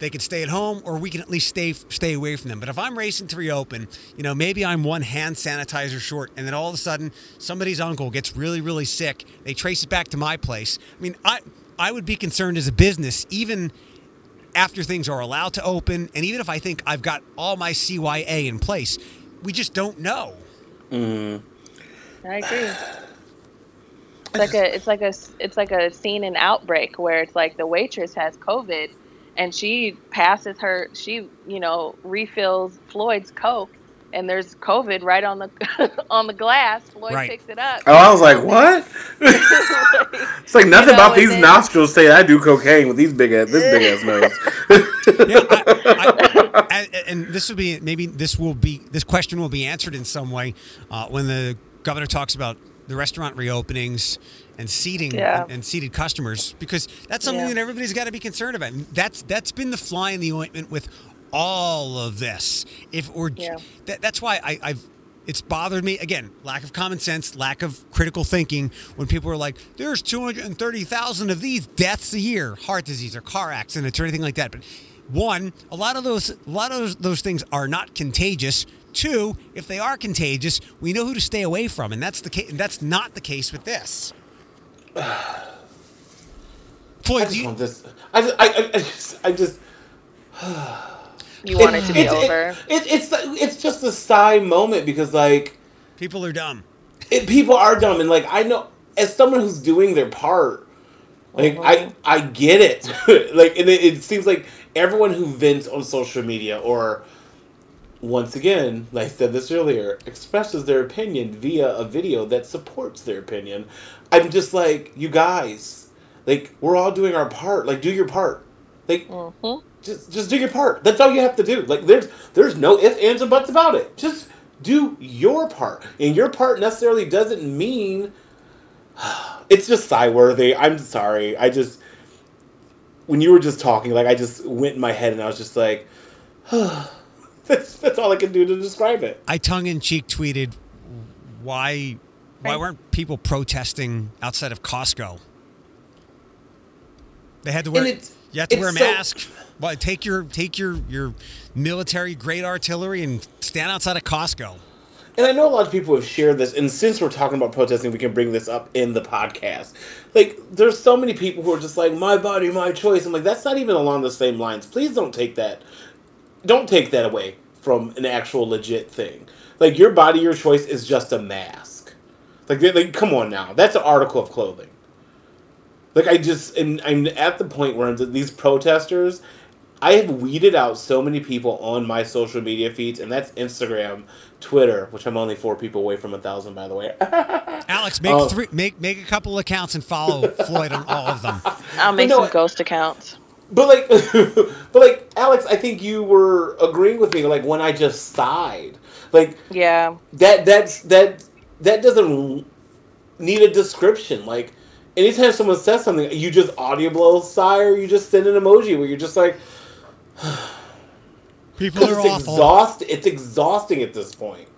they can stay at home, or we can at least stay stay away from them. But if I'm racing to reopen, you know, maybe I'm one hand sanitizer short, and then all of a sudden somebody's uncle gets really really sick. They trace it back to my place. I mean, I I would be concerned as a business, even after things are allowed to open, and even if I think I've got all my CYA in place, we just don't know. I agree. It's like a it's like a it's like a scene in Outbreak where it's like the waitress has COVID, and she passes her she you know refills Floyd's Coke, and there's COVID right on the on the glass. Floyd Right. picks it up. Oh, I was like, what? it's like nothing You know, about these then- nostrils say I do cocaine with these big ass, this big ass nose. Yeah, I, I, and, and this will be maybe this will be this question will be answered in some way uh, when the governor talks about the restaurant reopenings and seating Yeah. and, and seated customers because that's something Yeah. that everybody's got to be concerned about. And that's that's been the fly in the ointment with all of this. If or Yeah. that, that's why I, I've it's bothered me again lack of common sense lack of critical thinking when people are like there's 230,000 of these deaths a year heart disease or car accidents or anything like that but one a lot of those a lot of those, those things are not contagious two if they are contagious we know who to stay away from and that's the case that's not the case with this Floyd, do just you, want this. I just, I, I, I just, I just. You want it to be it's, over. It, it, it's it's just a sigh moment because like people are dumb it, people are dumb and like I know as someone who's doing their part, like I uh-huh. I get it. like and it, it seems like everyone who vents on social media or once again, like I said this earlier, expresses their opinion via a video that supports their opinion. I'm just like, you guys, like we're all doing our part. Like do your part. Like mm-hmm. just just do your part. That's all you have to do. Like there's there's no ifs, ands, and buts about it. Just do your part. And your part necessarily doesn't mean it's just sigh worthy. I'm sorry. I just when you were just talking, like I just went in my head and I was just like that's that's all I can do to describe it. I tongue in cheek tweeted why why weren't people protesting outside of Costco? They had to wear you have to wear a so- mask. Well, take your take your your military grade artillery and stand outside of Costco. And I know a lot of people have shared this, and since we're talking about protesting, we can bring this up in the podcast. Like, there's so many people who are just like, my body, my choice. I'm like, that's not even along the same lines. Please don't take that. Don't take that away from an actual legit thing. Like, your body, your choice is just a mask. Like, like come on now. That's an article of clothing. Like, I just, and I'm at the point where I'm just- these protesters, I have weeded out so many people on my social media feeds, and that's Instagram, Twitter, which I'm only four people away from a thousand, by the way. Alex, make Oh. three make make a couple accounts and follow Floyd on all of them. I'll make no, some ghost accounts. But like, but like, Alex, I think you were agreeing with me. Like when I just sighed, like Yeah. that. That's that. That doesn't need a description. Like anytime someone says something, you just audible sigh, or you just send an emoji where you're just like, People it's are awful. exhaust. It's exhausting at this point.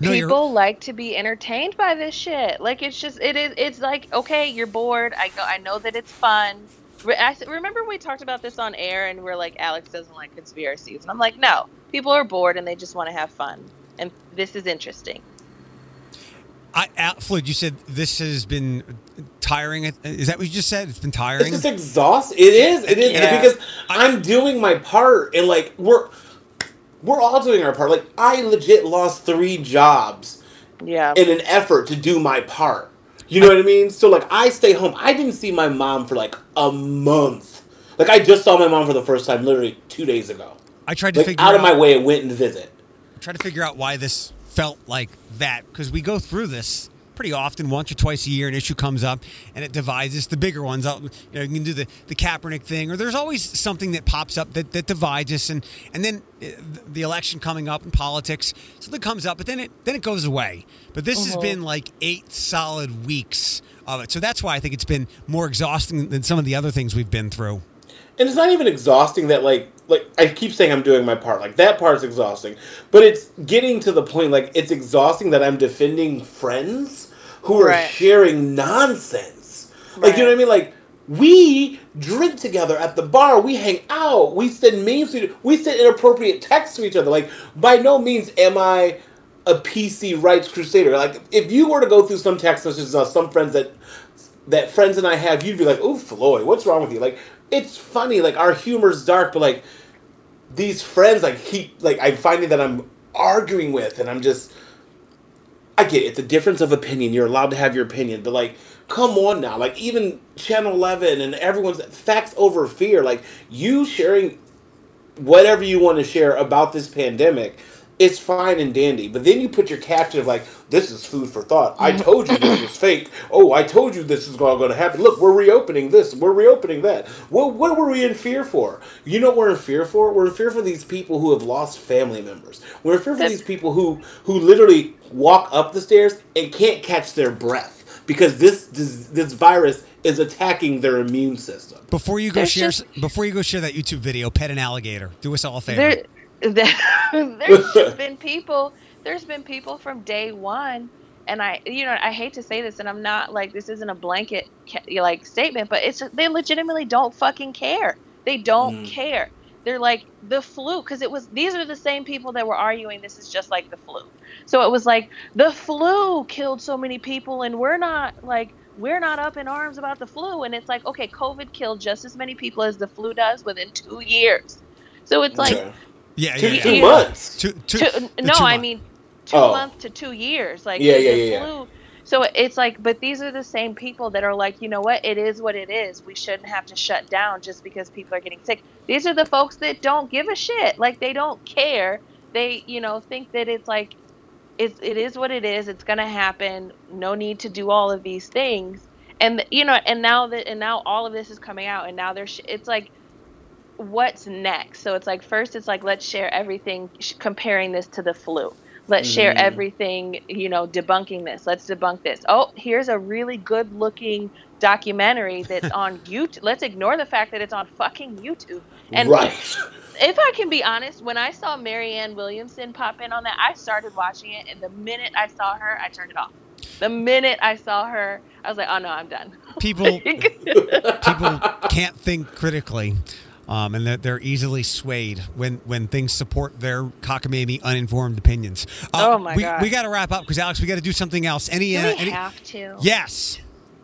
No, you're- People like to be entertained by this shit. Like it's just it is it's like okay, you're bored. I go I know that it's fun. Re- remember we talked about this on air and we're like Alex doesn't like conspiracies. And I'm like, "No. People are bored and they just want to have fun. And this is interesting." I, Al- Floyd, you said this has been tiring. Is that what you just said? It's been tiring. It's just exhausting. It is. It is Yeah. because I'm doing my part, and like we're we're all doing our part. Like I legit lost three jobs Yeah. in an effort to do my part. You know what I mean? So like I stay home. I didn't see my mom for like a month. Like I just saw my mom for the first time literally two days ago. I tried to Like figure out out of my way and went and visit. try to figure out why this felt like that because we go through this pretty often once or twice a year an issue comes up and it divides us the bigger ones. Out you know you can do the the Kaepernick thing or there's always something that pops up that, that divides us and and then uh, the election coming up in politics something comes up but then it then it goes away. But this has been like eight solid weeks of it. So that's why I think it's been more exhausting than some of the other things we've been through. And it's not even exhausting that like like I keep saying I'm doing my part. Like that part's exhausting. But it's getting to the point like it's exhausting that I'm defending friends who are Right. sharing nonsense. Like you know what I mean? Like we drink together at the bar, we hang out, we send memes to we send inappropriate texts to each other. Like by no means am I a PC rights crusader. Like if you were to go through some text messages of some friends that that friends and I have, you'd be like, "Oh, Floyd, what's wrong with you?" Like, it's funny, like our humor's dark, but like these friends, like he, like I'm finding that I'm arguing with, and I'm just, I get it. It's a difference of opinion. You're allowed to have your opinion, but like, come on now, like even Channel Eleven and everyone's facts over fear. Like you sharing whatever you want to share about this pandemic it's fine and dandy. But then you put your caption of like this is food for thought. I mm-hmm. told you this was fake. Oh i told you this is all going to happen. Look we're reopening this. We're reopening that. What, what were we in fear for? You know what we're in fear for? We're in fear for these people who have lost family members. We're in fear for these people who who literally walk up the stairs and can't catch their breath because this this, this virus is attacking their immune system. Before you go There's share just- before you go share that YouTube video pet an alligator. Do us all a favor. There, there there's been people there's been people from day one and i you know i hate to say this and i'm not like this isn't a blanket like statement but it's they legitimately don't fucking care they don't Mm. care they're like the flu because it was these are the same people that were arguing this is just like the flu so it was like the flu killed so many people and we're not like we're not up in arms about the flu and it's like okay covid killed just as many people as the flu does within two years so it's like Okay. Yeah two, yeah, two yeah. months Two- two- two, uh, no, two I mean two Oh. months to two years. Like Yeah, the yeah, yeah, yeah. So it's like, but these are the same people that are like, you know what? It is what it is. We shouldn't have to shut down just because people are getting sick. These are the folks that don't give a shit. Like they don't care. They, you know, think that it's like, it's it is what it is. It's gonna happen. No need to do all of these things. And you know, and now that and now all of this is coming out, and now there's sh- it's like what's next? So it's like first it's like let's share everything sh- comparing this to the flu. Let's share Mhm. everything you know debunking this. Let's debunk this. Oh here's a really good looking documentary that's on youtube. Let's ignore the fact that it's on fucking youtube. And right. if i can be honest when i saw marianne williamson pop in on that i started watching it and the minute i saw her i turned it off. The minute i saw her i was like oh no i'm done. People people can't think critically um, and they're, they're easily swayed when, when things support their cockamamie, uninformed opinions. Uh, Oh, my we, God. We got to wrap up because Alex, we got to do something else. Any? do uh, we any have to yes.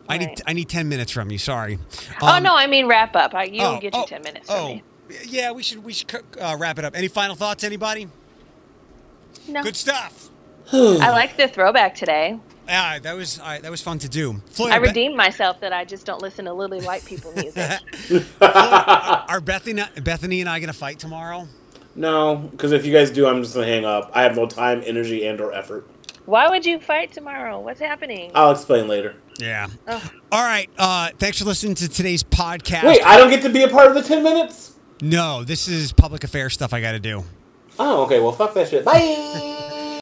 I need I need ten minutes from you. Sorry. oh Um, no i mean wrap up I, you oh, get your oh, 10 minutes from Oh, me yeah. We should we should uh, wrap it up. Any final thoughts? Anybody? no Good stuff. I like the throwback today. Yeah, that was all right, that was fun to do. Floyd, I Be- redeemed myself that I just don't listen to lily white people music. are Bethany, Bethany and I going to fight tomorrow? No, because if you guys do, I'm just gonna hang up. I have no time, energy, and or effort. Why would you fight tomorrow? What's happening? I'll explain later. Yeah. Ugh. All right. Uh, thanks for listening to today's podcast. Wait, I don't get to be a part of the ten minutes. no, this is public affairs stuff I got to do. Oh, okay. Well, fuck that shit. Bye.